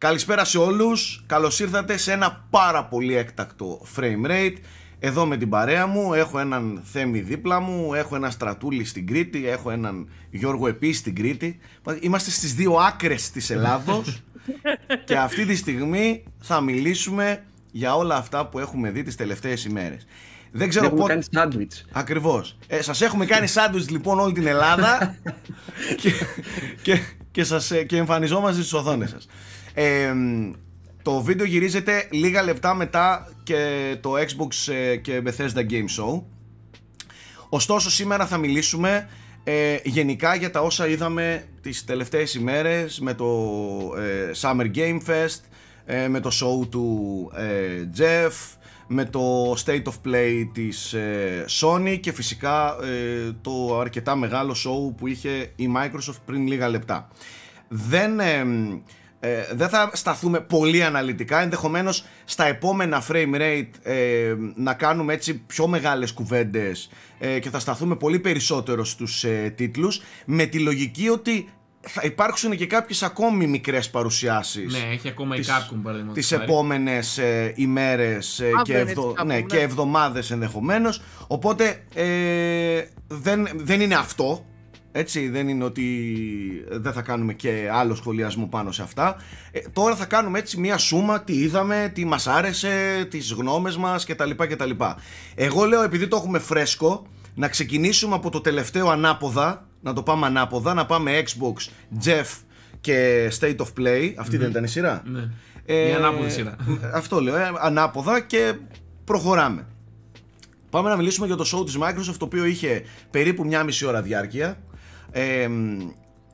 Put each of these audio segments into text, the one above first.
Καλησπέρα σε όλους, καλώς ήρθατε σε ένα πάρα πολύ έκτακτο frame rate Εδώ με την παρέα μου, έχω έναν Θέμη δίπλα μου, έχω ένα Στρατούλη στην Κρήτη, έχω έναν Γιώργο επίσης στην Κρήτη Είμαστε στις δύο άκρες της Ελλάδος και αυτή τη στιγμή θα μιλήσουμε για όλα αυτά που έχουμε δει τις τελευταίες ημέρες δεν ξέρω πότε. κάνει σάντουιτς. Ακριβώς. Ε, σας έχουμε κάνει σάντουιτς λοιπόν όλη την Ελλάδα και, και, και, σας, και εμφανιζόμαστε στις οθόνες σας. Ε, το βίντεο γυρίζεται λίγα λεπτά μετά και το Xbox ε, και Bethesda Game Show. Ωστόσο σήμερα θα μιλήσουμε ε, γενικά για τα όσα είδαμε τις τελευταίες ημέρες με το ε, Summer Game Fest, ε, με το show του Jeff, με το State of Play της Sony και φυσικά το αρκετά μεγάλο show που είχε η Microsoft πριν λίγα λεπτά. Δεν ε, δεν θα σταθούμε πολύ αναλυτικά, ενδεχομένως στα επόμενα frame rate ε, να κάνουμε έτσι πιο μεγάλες κουβέντες ε, και θα σταθούμε πολύ περισσότερο στους ε, τίτλους με τη λογική ότι θα υπάρξουν και κάποιες ακόμη μικρές παρουσιάσεις Ναι, έχει ακόμα τις, η Capcom Τις επόμενες ε, ημέρες ε, και, ευδο, ναι, ναι, και εβδομάδες ενδεχομένως. Οπότε δεν, δεν είναι αυτό έτσι δεν είναι ότι δεν θα κάνουμε και άλλο σχολιασμό πάνω σε αυτά. Ε, Τώρα θα κάνουμε έτσι μια σούμα Τι είδαμε, τι μας άρεσε Τις γνώμες μας κτλ κτλ. Εγώ λέω επειδή το έχουμε φρέσκο Να ξεκινήσουμε από το τελευταίο ανάποδα Να το πάμε ανάποδα Να πάμε Xbox, Jeff και State of Play. Αυτή δεν ήταν η σειρά; Ναι, ε, η ανάποδη σειρά. Αυτό λέω, ε, ανάποδα και προχωράμε. Πάμε να μιλήσουμε για το show της Microsoft το οποίο είχε περίπου μια μισή ώρα διάρκεια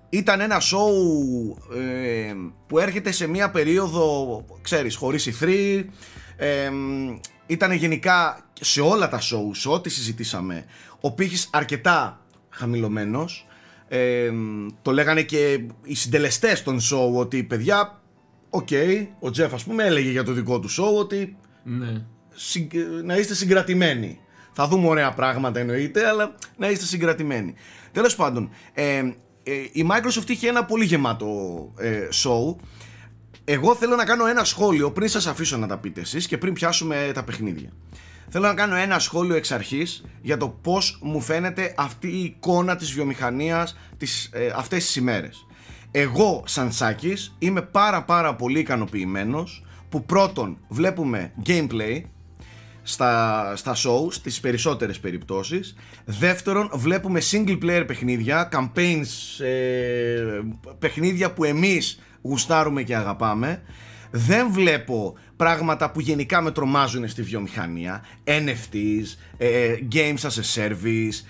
ήταν ένα show που έρχεται σε μια περίοδο, ξέρεις, χωρίς ηθρή. Ε, ήταν γενικά σε όλα τα show, σε ό,τι συζητήσαμε, ο πύχης αρκετά χαμηλωμένος. το λέγανε και οι συντελεστές των show ότι παιδιά, οκ, ο Τζεφ ας πούμε έλεγε για το δικό του show ότι ναι. να είστε συγκρατημένοι. Θα δούμε ωραία πράγματα εννοείται, αλλά να είστε συγκρατημένοι. Τέλος πάντων, ε, ε, η Microsoft είχε ένα πολύ γεμάτο ε, show. Εγώ θέλω να κάνω ένα σχόλιο πριν σας αφήσω να τα πείτε εσείς και πριν πιάσουμε τα παιχνίδια. Θέλω να κάνω ένα σχόλιο εξ αρχής για το πώς μου φαίνεται αυτή η εικόνα της βιομηχανίας τις, ε, αυτές τις ημέρες. Εγώ σαν Σάκης είμαι πάρα πάρα πολύ ικανοποιημένος που πρώτον βλέπουμε gameplay στα, στα show, στις περισσότερες περιπτώσεις. Δεύτερον, βλέπουμε single player παιχνίδια, campaigns, ε, παιχνίδια που εμείς γουστάρουμε και αγαπάμε. Δεν βλέπω πράγματα που γενικά με τρομάζουν στη βιομηχανία, NFTs, ε, games as a service,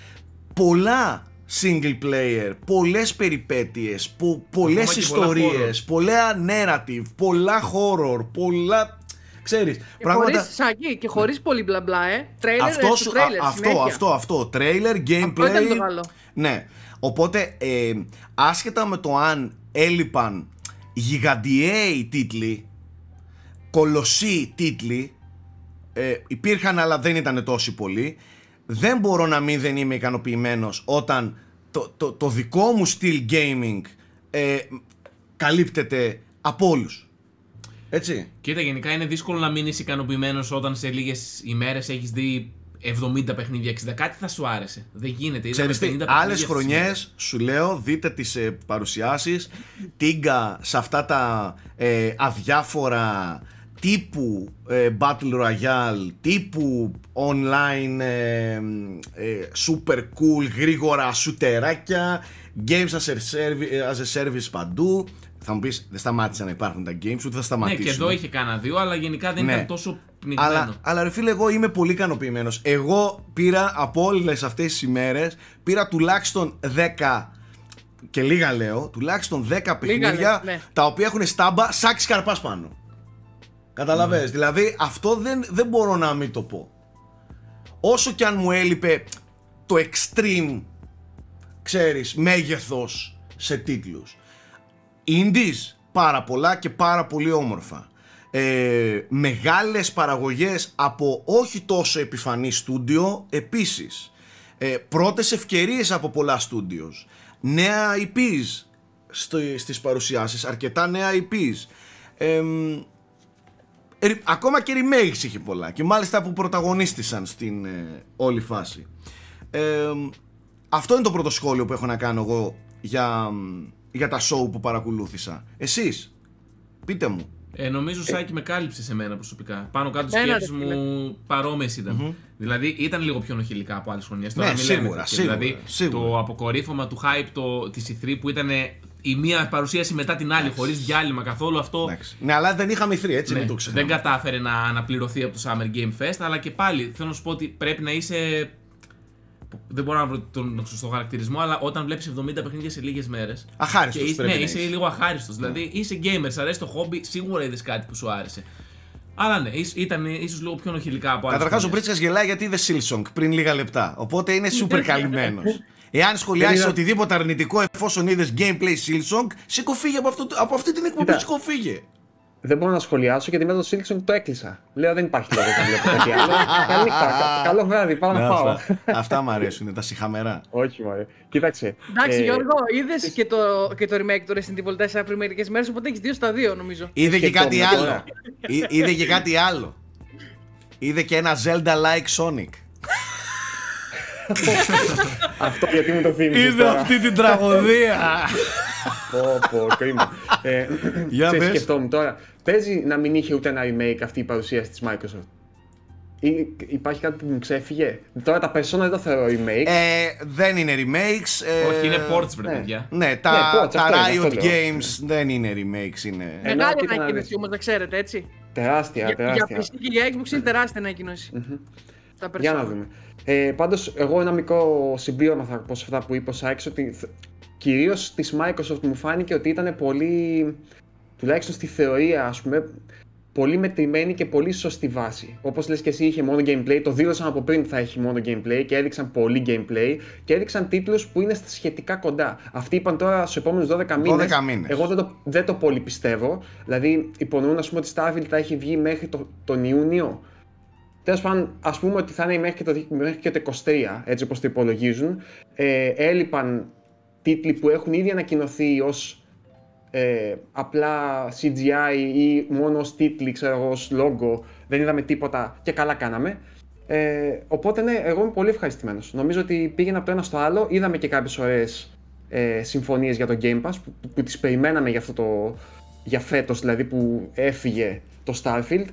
πολλά single player, πολλές περιπέτειες, πο, πολλές ιστορίες, πολλά narrative, πολλά horror, πολλά Ξέρεις, και πράγματα... χωρίς σαγί και χωρίς πολύ μπλα μπλα, ε. Τρέιλερ, αυτός, ε, τρέιλερ, αυτό, αυτό, αυτό, τρέιλερ, gameplay. Αυτό το Ναι. Οπότε, ε, άσχετα με το αν έλειπαν γιγαντιαίοι τίτλοι, κολοσσοί τίτλοι, ε, υπήρχαν αλλά δεν ήταν τόσοι πολλοί, δεν μπορώ να μην δεν είμαι ικανοποιημένος όταν το, το, το δικό μου στυλ gaming ε, καλύπτεται από όλους. Έτσι. Κοίτα, γενικά είναι δύσκολο να μείνει ικανοποιημένος όταν σε λίγες ημέρες έχεις δει 70 παιχνίδια, 60. Κάτι θα σου άρεσε. Δεν γίνεται. Ξέρεις τι, άλλες χρονιές σου λέω δείτε τις ε, παρουσιάσεις τίγκα σε αυτά τα ε, αδιάφορα τύπου ε, Battle Royale, τύπου online ε, ε, super cool, γρήγορα σουτεράκια, games as a, service, as a service παντού θα μου πεις, δεν σταμάτησαν να υπάρχουν τα games, ούτε θα σταματήσουν. Ναι, και εδώ είχε κάνα δύο, αλλά γενικά δεν ναι. ήταν τόσο πνιγμένο. Αλλά, αλλά ρε φίλε, εγώ είμαι πολύ ικανοποιημένος. Εγώ πήρα από όλες αυτές τις ημέρες, πήρα τουλάχιστον 10 και λίγα λέω, τουλάχιστον 10 παιχνίδια ναι. τα οποία έχουν στάμπα σάκι καρπά πάνω. Καταλαβες, ναι. δηλαδή αυτό δεν, δεν μπορώ να μην το πω. Όσο κι αν μου έλειπε το extreme, ξέρεις, μέγεθος σε τίτλους. Indies πάρα πολλά και πάρα πολύ όμορφα ε, μεγάλες παραγωγές από όχι τόσο επιφανή στούντιο επίσης ε, πρώτες ευκαιρίες από πολλά στούντιος νέα IPs στο, στις παρουσιάσεις αρκετά νέα IPs Ε, ακόμα και remakes είχε πολλά και μάλιστα που πρωταγωνίστησαν στην ε, όλη φάση. Ε, αυτό είναι το πρώτο σχόλιο που έχω να κάνω εγώ για, για τα show που παρακολούθησα. Εσείς, πείτε μου. Ε, νομίζω ο Σάκη με κάλυψες σε μένα προσωπικά. Πάνω κάτω σκέψεις μου παρόμοιες ήταν. Δηλαδή ήταν λίγο πιο νοχηλικά από άλλες χρονιές. Ναι, σίγουρα, σίγουρα, Δηλαδή σίγουρα. το αποκορύφωμα του hype το, της E3 που ήταν η μία παρουσίαση μετά την άλλη, χωρίς διάλειμμα καθόλου αυτό. Εντάξει. Ναι, αλλά δεν είχαμε E3, έτσι Ναι, μην το ξεχνάμε. δεν κατάφερε να αναπληρωθεί από το Summer Game Fest, αλλά και πάλι θέλω να σου πω ότι πρέπει να είσαι. Δεν μπορώ να βρω τον σωστό χαρακτηρισμό, αλλά όταν βλέπεις 70 παιχνίδια σε λίγες μέρες. Αχάριστος Και, πρέπει ναι, να είσαι είσαι. λίγο αχάριστος. Δηλαδή είσαι gamer, σ' αρέσει το χόμπι, σίγουρα είδες κάτι που σου άρεσε. Αλλά ναι, ίσ- ήταν ίσως λίγο πιο νοχηλικά από άλλες. Καταρχάς, ο Πρίτσκα γελάει γιατί είδε Silsong πριν λίγα λεπτά. Οπότε είναι super καλυμμένος. Εάν σχολιάσεις είδα- οτιδήποτε αρνητικό εφόσον είδες gameplay Silsong, σήκω φύγε από, αυτό, από αυτή την εκπομπή. Κοίτα. Σήκω φύγε. Δεν μπορώ να σχολιάσω γιατί μετά το Silksong το έκλεισα. Λέω δεν υπάρχει λόγος να βλέπω κάτι άλλο. Καλή νύχτα. κα- Καλό βράδυ, πάω να Ναι, φάω. αυτά, αυτά μου αρέσουν, τα σιχαμερά. Όχι, μωρέ. Κοίταξε. Εντάξει, ε, Γιώργο, είδες και, το, και το remake του Resident Evil 4 πριν μερικές μέρες, οπότε έχεις δύο στα δύο νομίζω. Είδε και κάτι Σκεφτόμουν άλλο. τώρα. Εί- Είδε και κάτι άλλο. Είδε και ένα Zelda-like Sonic. Αυτό γιατί μου το θύμισες Είδε τώρα. αυτή την τραγωδία. Πω, πω, κρίμα. Ε, Για ξέρεις, πες. σκεφτόμουν τώρα. Παίζει να μην είχε ούτε ένα remake αυτή η παρουσίαση της Microsoft. Ή, υπάρχει κάτι που μου ξέφυγε; Τώρα τα Persona δεν το θεωρώ remake. Ε, δεν είναι remakes. ε, Όχι, είναι ports, βρε ναι. παιδιά. Ναι, τα, Ναι, ports, τα αυτό είναι, Riot αυτό λέω. Games δεν είναι remakes, είναι... Ε, Μεγάλη κοίτα να ανακοίνωση δεις. όμως, να ξέρετε έτσι. τεράστια, Για, για τεράστια. PC και για Xbox είναι τεράστια ανακοίνωση. Τα Για να Persona. δούμε. Ε, Πάντως, εγώ ένα μικρό συμπλήρωμα θα πω σε αυτά που είπε ο Σάκης, ότι κυρίως της Microsoft μου φάνηκε ότι ήταν πολύ, τουλάχιστον στη θεωρία, ας πούμε, πολύ μετρημένη και πολύ σωστή βάση. Όπως λες και εσύ, είχε μόνο gameplay. Το δήλωσαν από πριν ότι θα έχει μόνο gameplay και έδειξαν πολύ gameplay και έδειξαν τίτλους που είναι σχετικά κοντά. Αυτοί είπαν τώρα στους επόμενους 12 μήνες. 12 μήνες. Εγώ δεν το, δεν το πολύ πιστεύω. Δηλαδή, υπονοούν, ας πούμε, ότι Starfield θα έχει βγει μέχρι το, τον Ιούνιο. Τέλος πάντων, ας πούμε ότι θα είναι μέχρι και το, μέχρι και το 23, έτσι όπως το υπολογίζουν. Ε, έλειπαν τίτλοι που έχουν ήδη ανακοινωθεί ως ε, απλά CGI ή μόνο ως τίτλοι, ξέρω εγώ, ως logo. Δεν είδαμε τίποτα και καλά κάναμε. Ε, οπότε ναι, εγώ είμαι πολύ ευχαριστημένος. Νομίζω ότι πήγαινε από το ένα στο άλλο. Είδαμε και κάποιες ωραίες ε, συμφωνίες για το Game Pass που, που, που τις περιμέναμε για αυτό το. για φέτος δηλαδή που έφυγε το Starfield.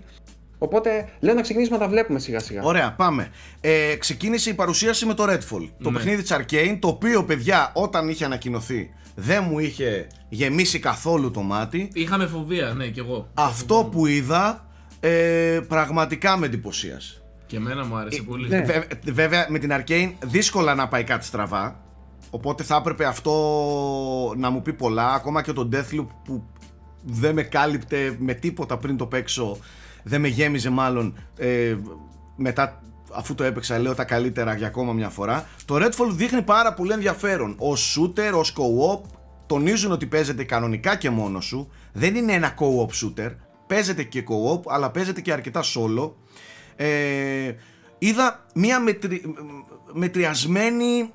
Οπότε λέω να ξεκινήσουμε να τα βλέπουμε σιγά σιγά. Ωραία, πάμε. Ε, ξεκίνησε η παρουσίαση με το Redfall. Το Ναι. παιχνίδι της Arcane, το οποίο παιδιά όταν είχε ανακοινωθεί δεν μου είχε γεμίσει καθόλου το μάτι. Είχαμε φοβία, ναι, κι εγώ. Αυτό που είδα ε, πραγματικά με εντυπωσίασε. Και εμένα μου Ε, άρεσε πολύ. ναι. Βε- βέβαια με την Arcane δύσκολα να πάει κάτι στραβά. Οπότε θα έπρεπε αυτό να μου πει πολλά. Ακόμα και το Deathloop που δεν με κάλυπτε με τίποτα πριν το παίξω. Δεν με γέμιζε μάλλον ε, μετά αφού το έπαιξα λέω τα καλύτερα για ακόμα μια φορά. Το Redfall δείχνει πάρα πολύ ενδιαφέρον. Ως shooter, ως co-op τονίζουν ότι παίζεται κανονικά και μόνο σου. Δεν είναι ένα co-op shooter. Παίζεται και co-op αλλά παίζεται και αρκετά solo. Ε, είδα μια μετρι... μετριασμένη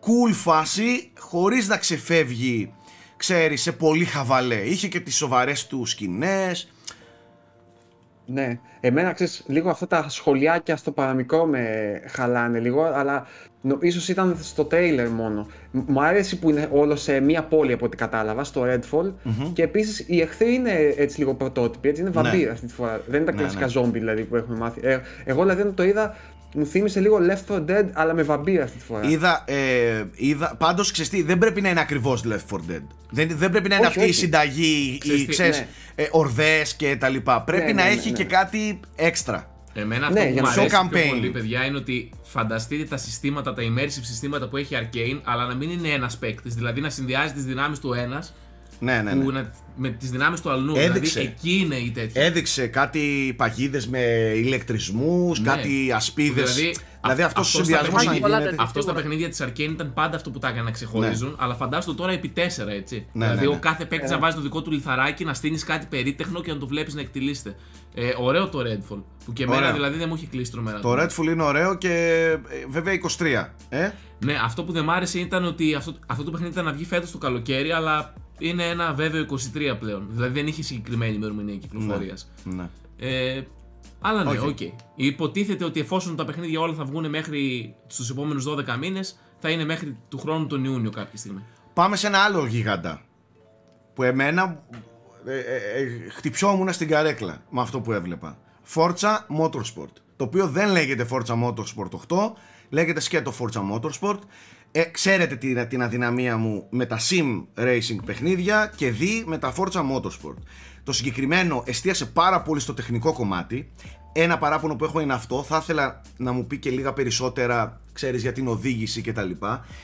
cool φάση χωρίς να ξεφεύγει ξέρεις σε πολύ χαβαλέ είχε και τις σοβαρές του σκηνές Ναι, εμένα ξέρεις, λίγο αυτά τα σχολιάκια στο παραμικρό με χαλάνε λίγο, αλλά νο, ίσως ήταν στο τρέιλερ μόνο. Μ- Μου άρεσε που είναι όλο σε μία πόλη από ό,τι κατάλαβα, στο Redfall. Και επίσης οι εχθροί είναι έτσι λίγο πρωτότυποι, έτσι είναι βαμπύρ αυτή τη φορά. Δεν είναι τα Ναι, κλασικά ναι. ζόμπι δηλαδή που έχουμε μάθει. Ε, εγώ δηλαδή όταν το είδα, μου θύμισε λίγο Left 4 Dead, αλλά με βαμπύρ αυτή τη φορά. είδα, ε, είδα πάντως ξέρεις τι, δεν πρέπει να είναι ακριβώς Left 4 Dead δεν, δεν πρέπει να είναι Όχι, αυτή η όχι. συνταγή Ξέρεις οι τι, ξέρεις, ναι. ε, ορδές και τα λοιπά πρέπει Ναι, να ναι, ναι, έχει ναι. και κάτι έξτρα Εμένα αυτό Ναι, που για μου να show αρέσει πιο campaign. πολύ, παιδιά, είναι ότι φανταστείτε τα συστήματα, τα immersive συστήματα που έχει η Arcane, αλλά να μην είναι ένας παίκτης. Δηλαδή να συνδυάζει τις δυνάμεις του ένας ναι, ναι, ναι. που να, με τις δυνάμεις του αλλού. Έδειξε. Δηλαδή εκεί είναι η τέτοια. έδειξε κάτι παγίδες με ηλεκτρισμούς Ναι. κάτι ασπίδες Δηλαδή, δηλαδή, α- αυτός ο αυτό στα συνδυασμός αν παιχνίδια- γίνεται Αυτός στα Σίγουρα. παιχνίδια της Arcane ήταν πάντα αυτό που τα έκανε να ξεχωρίζουν, αλλά φαντάστο τώρα επί 4 έτσι. Ναι, δηλαδή, ναι, ναι. ο κάθε παίκτης να βάζει το δικό του λιθαράκι, να στείνεις κάτι περίτεχνο και να το βλέπεις να εκτελήσεται. Ε, ωραίο το Redfall. Που και εμένα Ωραίο. δηλαδή δεν μου έχει κλείσει τρομερά. το Redfall είναι ωραίο και ε, βέβαια 23 ε; Ναι, αυτό που δεν μ' άρεσε ήταν ότι αυτό, αυτό το παιχνίδι ήταν να βγει φέτος το καλοκαίρι, αλλά είναι ένα βέβαιο 23 πλέον. Δηλαδή δεν είχε συγκεκριμένη ημερομηνία κυκλοφορίας. Ναι. Ε, αλλά ναι, οκ. Όχι. Υποτίθεται ότι εφόσον τα παιχνίδια όλα θα βγουν μέχρι στους επόμενους 12 μήνες, θα είναι μέχρι του χρόνου τον Ιούνιο κάποια στιγμή. Πάμε σε ένα άλλο γίγαντα. Που εμένα ε, ε, ε, χτυπιόμουν στην καρέκλα με αυτό που έβλεπα. Forza Motorsport. Το οποίο δεν λέγεται Forza Motorsport 8, λέγεται σκέτο Forza Motorsport. Ε, ξέρετε την, την αδυναμία μου με τα sim racing παιχνίδια και δι με τα Forza Motorsport. Το συγκεκριμένο εστίασε πάρα πολύ στο τεχνικό κομμάτι. Ένα παράπονο που έχω είναι αυτό. Θα ήθελα να μου πει και λίγα περισσότερα, ξέρεις, για την οδήγηση κτλ.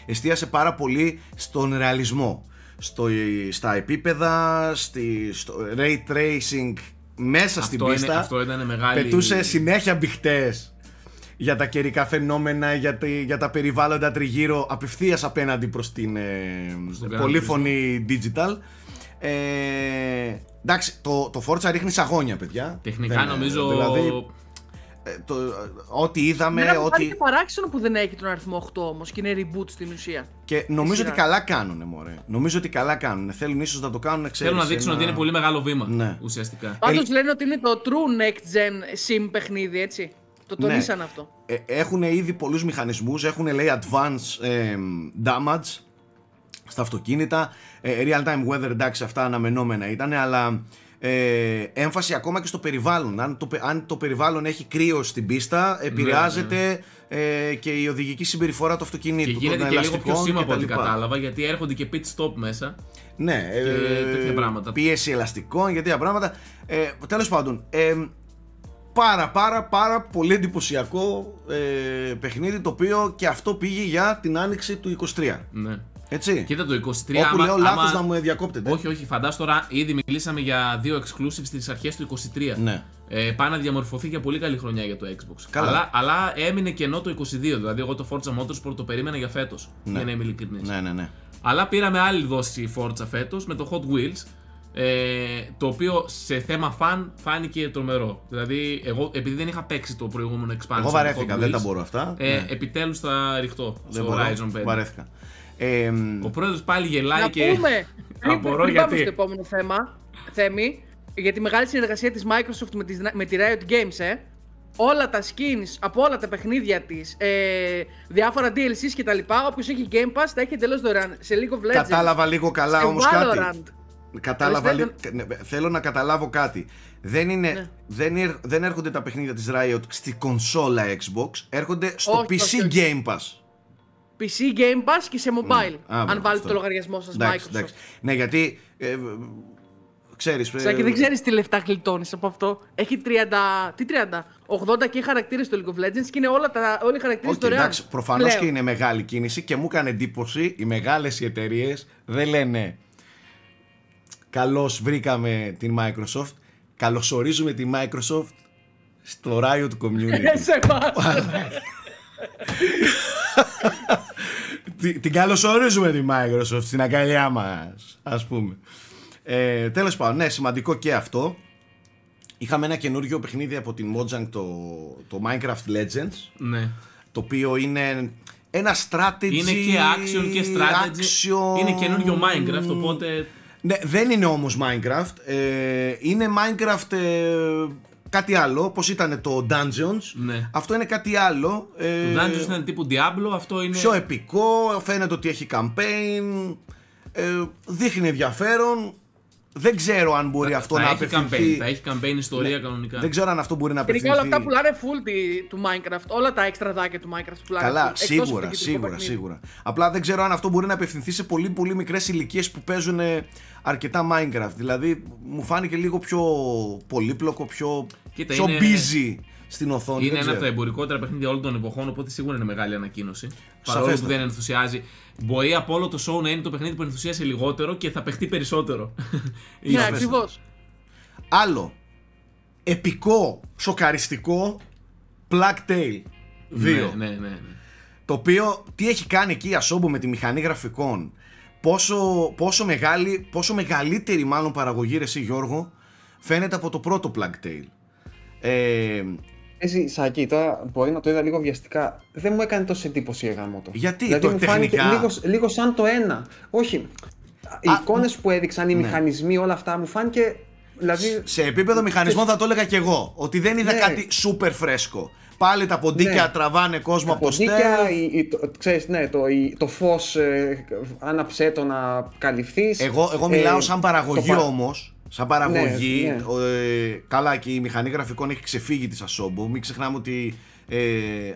Εστίασε πάρα πολύ στον ρεαλισμό. Στο, στα επίπεδα, στη, στο ray tracing μέσα στην Αυτό, πίστα. είναι, αυτό ήταν μεγάλη. Πετούσε συνέχεια μπιχτέ για τα καιρικά φαινόμενα, για, τη- για τα περιβάλλοντα τριγύρω απευθείας απέναντι προς την ε, Στον πολύφωνη digital. Ε, εντάξει, το, το Forza ρίχνει σαγόνια, παιδιά. Τεχνικά Δεν, ε, νομίζω. Δηλαδή, ε, το, ό,τι είδαμε, Μένα μου ό,τι... φάνηκε παράξενο που δεν έχει τον αριθμό 8 όμως και είναι reboot στην ουσία. Και νομίζω σειρά. ότι καλά κάνουνε, μωρέ. Νομίζω ότι καλά κάνουνε. Θέλουν ίσως να το κάνουν, ξέρεις, Θέλουν να δείξουν ένα- ότι είναι πολύ μεγάλο βήμα. Ναι. Ουσιαστικά. Πάντως λένε ότι είναι το true next gen sim παιχνίδι, έτσι. Το Ναι. τονίσαν αυτό. ε, έχουν ήδη πολλούς μηχανισμούς, έχουν λέει advanced ε, damage στα αυτοκίνητα, ε, real time weather εντάξει αυτά αναμενόμενα ήταν, αλλά ε, έμφαση ακόμα και στο περιβάλλον. Αν το, πε- αν το περιβάλλον έχει κρύο στην πίστα, επηρεάζεται ε, και η οδηγική συμπεριφορά του αυτοκινήτου. Και γίνεται των και λίγο πιο ελαστικών σήμα από ό,τι κτλ. κατάλαβα, γιατί έρχονται και pit stop μέσα. Ναι, Και τέτοια πράγματα. πίεση ελαστικών και τέτοια πράγματα. Ε, τέλος πάντων, ε, πάρα πάρα πάρα πολύ εντυπωσιακό ε, παιχνίδι το οποίο και αυτό πήγε για την άνοιξη του 23. Ναι. Έτσι. Κοίτα το 23. Όπου άμα- λέω λάθος άμα- να μου διακόπτετε. Όχι, όχι, φαντάσου τώρα ήδη μιλήσαμε για δύο exclusives στις αρχές του 23. Ναι. Ε, πάει να διαμορφωθεί για πολύ καλή χρονιά για το Xbox. Καλά. Αλλά, αλλά έμεινε κενό το 22. Δηλαδή, εγώ το Forza Motorsport το περίμενα για φέτος. Για να είμαι ειλικρινής. Ναι, ναι, ναι. Αλλά πήραμε άλλη δόση Forza φέτος με το Hot Wheels. Ε, το οποίο σε θέμα φαν φάνηκε τρομερό. Δηλαδή, εγώ επειδή δεν είχα παίξει το προηγούμενο expansion. Εγώ του βαρέθηκα, Hot δεν Wheels, τα μπορώ αυτά. Ε, ναι. Επιτέλους θα ρηχτώ Δεν στο μπορώ, Horizon 5. Βαρέθηκα. Ε, Ο πρόεδρος πάλι γελάει Να και. πούμε, πριν, Απορώ πριν πάμε γιατί. στο επόμενο θέμα, Θέμη, για τη μεγάλη συνεργασία της Microsoft με τη, με τη Riot Games, ε. Όλα τα skins από όλα τα παιχνίδια της, ε, διάφορα DLCs και τα λοιπά, όποιος έχει Game Pass τα έχει εντελώς δωρεάν σε League of Legends. Κατάλαβα λίγο καλά σε όμως κάτι. Valorant. Κατάλαβα Ορίστε, λίγο. ναι, Θέλω να καταλάβω κάτι. Δεν, είναι, Ναι. δεν, έρ- δεν έρχονται τα παιχνίδια της Riot στη κονσόλα Xbox, έρχονται στο Όχι, PC όχι, όχι. Game Pass. PC Game Pass και σε mobile, Ναι. Α, αν μπράβο, βάλετε αυτό. το λογαριασμό σας Εντάξει, Microsoft. εντάξει. Ναι, γιατί. Ε, ξέρεις, ε, Σάκη, δεν ξέρεις τι λεφτά γλιτώνεις από αυτό. Έχει 30, τι 30, 80 και χαρακτήρες στο League of Legends και είναι όλα τα, όλοι οι χαρακτήρες Όχι, δωρεάν. εντάξει, προφανώς πλέον. και είναι μεγάλη κίνηση και μου έκανε εντύπωση οι μεγάλες εταιρείες δεν λένε Καλώς βρήκαμε την Microsoft. Καλωσορίζουμε τη Microsoft στο Riot Community. Σε εμάς. Τη- την καλωσορίζουμε τη Microsoft στην αγκαλιά μας ας πούμε ε, τέλος πάντων ναι σημαντικό και αυτό είχαμε ένα καινούργιο παιχνίδι από την Mojang το, το Minecraft Legends Ναι. το οποίο είναι ένα strategy Είναι και action και strategy. action. Είναι καινούριο Minecraft, οπότε. Ναι, δεν είναι όμως Minecraft ε, είναι Minecraft ε, κάτι άλλο πως ήταν το Dungeons Ναι. αυτό είναι κάτι άλλο ε, Το Dungeons ήταν τύπου Diablo, αυτό είναι. πιο επικό, φαίνεται ότι έχει campaign, ε, δείχνει ενδιαφέρον. Δεν ξέρω αν μπορεί αυτό θα να έχει απευθυνθεί. campaign, θα έχει campaign ιστορία κανονικά. Δεν ξέρω αν αυτό μπορεί να Τελικά απευθυνθεί. όλα αυτά πουλάνε full τη- του Minecraft. Όλα τα έξτρα δάκια του Minecraft πουλάνε Καλά, full. Εκτός από σίγουρα, το κεντρικό σίγουρα, παιχνίδι. σίγουρα. Απλά δεν ξέρω αν αυτό μπορεί να απευθυνθεί σε πολύ πολύ μικρές ηλικίες που παίζουν ε, αρκετά Minecraft. Δηλαδή μου φάνηκε λίγο πιο πολύπλοκο, πιο, Κοίτα, πιο είναι- busy στην οθόνη. Είναι δεν ένα από τα ξέρω. εμπορικότερα παιχνίδια όλων των εποχών, οπότε σίγουρα είναι μεγάλη ανακοίνωση. Παρόλο που Σαφέστατα. δεν ενθουσιάζει. Μπορεί από όλο το show να είναι το παιχνίδι που ενθουσίασε λιγότερο και θα παιχτεί περισσότερο. Ναι, Σαφέστατα. ακριβώς. Άλλο. Επικό, σοκαριστικό Black Tail 2. ναι, ναι, ναι, ναι. Το οποίο τι έχει κάνει εκεί η Asobo με τη μηχανή γραφικών; Πόσο, πόσο, μεγάλη, πόσο μεγαλύτερη μάλλον παραγωγή ρε εσύ Γιώργο φαίνεται από το πρώτο Plague Tale. Ε, Εσύ, Σάκη, τώρα μπορεί να το είδα λίγο βιαστικά. Δεν μου έκανε τόσο εντύπωση η γάμο το. Γιατί, δηλαδή, το μου φάνηκε τεχνικά; λίγο, λίγος σαν το ένα. Όχι. Οι Α, εικόνες που έδειξαν, οι ναι. μηχανισμοί, όλα αυτά μου φάνηκε. Δηλαδή, Σε επίπεδο μηχανισμών θα το έλεγα και εγώ. Ότι δεν είδα Ναι. κάτι super φρέσκο. Πάλι τα ποντίκια Ναι. τραβάνε κόσμο από το ποντίκια, στέλ. η- η- το, ξέρεις, ναι, το, η- το φως ε, άναψέ το να καλυφθείς. Εγώ, εγώ μιλάω Ε, σαν παραγωγή το πα- όμως. Σαν παραγωγή. Ναι, ναι. ο, ε, καλά, και η μηχανή γραφικών έχει ξεφύγει της Asobo. Μην ξεχνάμε ότι ε,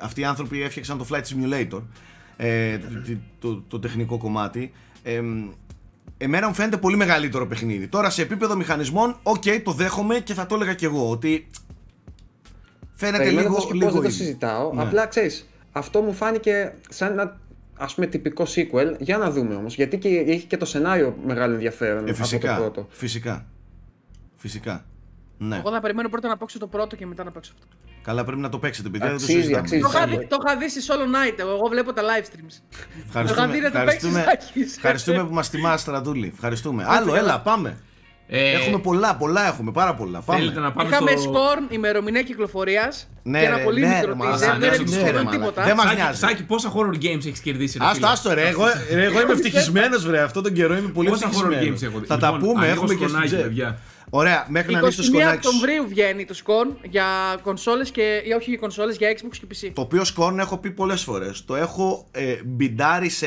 αυτοί οι άνθρωποι έφτιαξαν το Flight Simulator. Ε, το, το, το τεχνικό κομμάτι. Ε, εμένα μου φαίνεται πολύ μεγαλύτερο παιχνίδι. Τώρα σε επίπεδο μηχανισμών, οκ, το δέχομαι και θα το έλεγα κι εγώ. Ότι φαίνεται Περιμένω λίγο, πώς και λίγο πώς δεν το ίδιο. συζητάω. Ναι. Απλά ξέρεις, αυτό μου φάνηκε σαν ένα ας πούμε τυπικό sequel. Για να δούμε όμως. Γιατί και έχει και το σενάριο μεγάλο ενδιαφέρον Ε, από το φυσικά, πρώτο. φυσικά. Φυσικά. Ναι. Εγώ θα περιμένω πρώτα να παίξω το πρώτο και μετά να παίξω αυτό. Καλά, πρέπει να το παίξετε, παιδιά. δεν το Αξίζει, συζητάμε. αξίζει. Το είχα, Ναι. δει, το είχα δει στη Solo Night, εγώ, εγώ βλέπω τα live streams. Ευχαριστούμε, Το είχα δει να το ευχαριστούμε, παίξεις, Άκης. ευχαριστούμε που μας τιμάς Στρατούλη. Ευχαριστούμε. Άλλο, καλά. έλα, πάμε. Ε, Έχουμε πολλά, πολλά έχουμε, πάρα πολλά. Πάμε. Θέλετε να πάμε Είχαμε στο... σκορ, ημερομηνία κυκλοφορίας Ναι, και ένα ρε, πολύ ναι, μικρό ρε, μαλάκα, teaser. ναι, Δεν ρε, έχει ναι, σκορ ρε, μαλάκα. τίποτα. Δεν μας Σάκη, νοιάζει. Σάκη, πόσα horror games έχεις κερδίσει, ρε Άστα, φίλε; άστο ρε, εγώ, ρε, εγώ είμαι ευτυχισμένος βρε, αυτόν τον καιρό είμαι πολύ Πόσα horror ευτυχισμένος. games έχω δει. Θα τα Λοιπόν, πούμε, ανοίγω έχουμε και στο σκονάκι, τζεπ. παιδιά. Ωραία, μέχρι να ανοίξει το 21 σκονάκι σου. Οκτωβρίου βγαίνει το σκορ για κονσόλες και. ή όχι για κονσόλες, για Xbox και PC. Το οποίο σκόρν έχω πει πολλές φορές. Το έχω ε, μπιντάρει σε...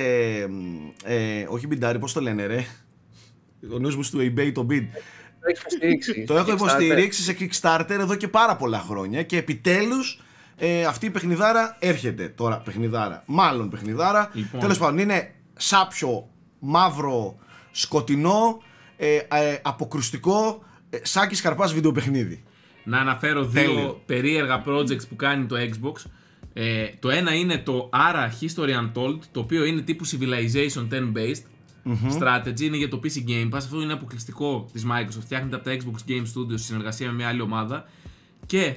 Ε, όχι μπιντάρει, πώς το λένε ρε; Ο νους μου στο eBay το bid. Το έχεις υποστηρίξει. Το έχω Kickstarter. υποστηρίξει σε Kickstarter εδώ και πάρα πολλά χρόνια και επιτέλους ε, αυτή η παιχνιδάρα έρχεται τώρα παιχνιδάρα. Μάλλον παιχνιδάρα. Λοιπόν. Τέλος πάντων είναι σάπιο, μαύρο, σκοτεινό, ε, ε, αποκρουστικό, ε, σάκι σκαρπάς βιντεοπαιχνίδι. Να αναφέρω δύο Τέλειο. περίεργα projects που κάνει το Xbox. Ε, το ένα είναι το ARA History Untold, το οποίο είναι τύπου Civilization 10 based. Strategy είναι για το PC Game Pass. Αυτό είναι αποκλειστικό της Microsoft. Φτιάχνεται από τα Xbox Game Studios σε συνεργασία με μια άλλη ομάδα. Και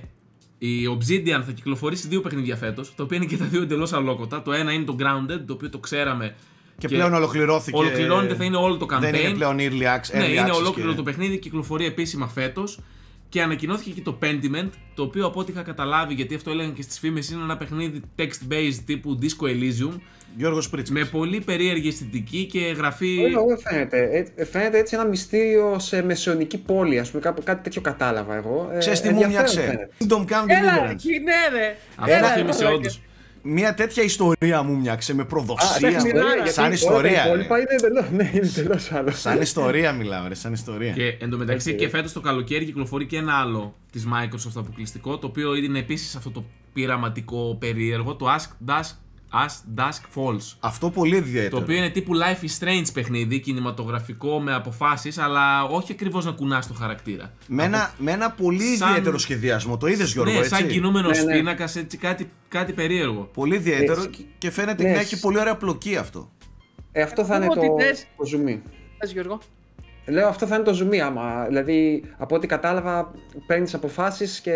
η Obsidian θα κυκλοφορήσει δύο παιχνίδια φέτος, τα οποία είναι και τα δύο εντελώς αλόκοτα. Το ένα είναι το Grounded, το οποίο το ξέραμε. Και, πλέον ολοκληρώθηκε. Ολοκληρώνεται, θα είναι όλο το campaign. Δεν είναι πλέον early access. Ναι, early είναι access ολόκληρο και- το παιχνίδι, κυκλοφορεί επίσημα φέτος. Και ανακοινώθηκε και το Pentiment, το οποίο από ό,τι είχα καταλάβει, γιατί αυτό έλεγαν και στις φήμες, είναι ένα παιχνίδι text-based τύπου Disco Elysium. Γιώργος Πρίτσικας. Με πολύ περίεργη αισθητική και γραφή. Όχι, όχι, φαίνεται. Ε, φαίνεται έτσι ένα μυστήριο σε μεσαιωνική πόλη, ας πούμε, κάπου, κάτι τέτοιο κατάλαβα εγώ. Ε, Ξέρεις τι μου ενδιαφέρον μοιάξε. φαίνεται. Kingdom Come Έλα, Deliverance. εκεί, ναι, ρε. Αυτό Έλα, θύμισε ρε, όντως. Μια τέτοια ιστορία μου μοιάξε με Α, προδοσία. εντάξει, ιστορία, γιατί σαν όλα ιστορία. Τα ρε. υπόλοιπα είναι εντελώς, ναι, είναι εντελώς άλλο. Σαν ιστορία μιλάω, ρε, σαν ιστορία. Και εντωμεταξύ Οκ. και φέτος το καλοκαίρι κυκλοφορεί και ένα άλλο της Microsoft αποκλειστικό, το οποίο είναι επίσης αυτό το πειραματικό περίεργο, το As Dusk, As Dusk Falls. Αυτό πολύ ιδιαίτερο. Το οποίο είναι τύπου Life is Strange παιχνίδι, κινηματογραφικό με αποφάσεις, αλλά όχι ακριβώς να κουνάς το χαρακτήρα. Με ένα, με ένα πολύ Σαν- ιδιαίτερο σχεδιασμό. Το είδες Γιώργο, ναι, έτσι; σαν κινούμενος Ναι, ναι. πίνακας, έτσι κάτι, κάτι περίεργο. Πολύ ιδιαίτερο Ε, και φαίνεται ναι, να έχει πολύ ωραία πλοκή αυτό. Ε, αυτό θα είναι Πούμε το, ότι δες- το zoom. Πες, Γιώργο. Λέω αυτό θα είναι το zoom άμα. Δηλαδή, από ό,τι κατάλαβα, παίρνεις αποφάσεις και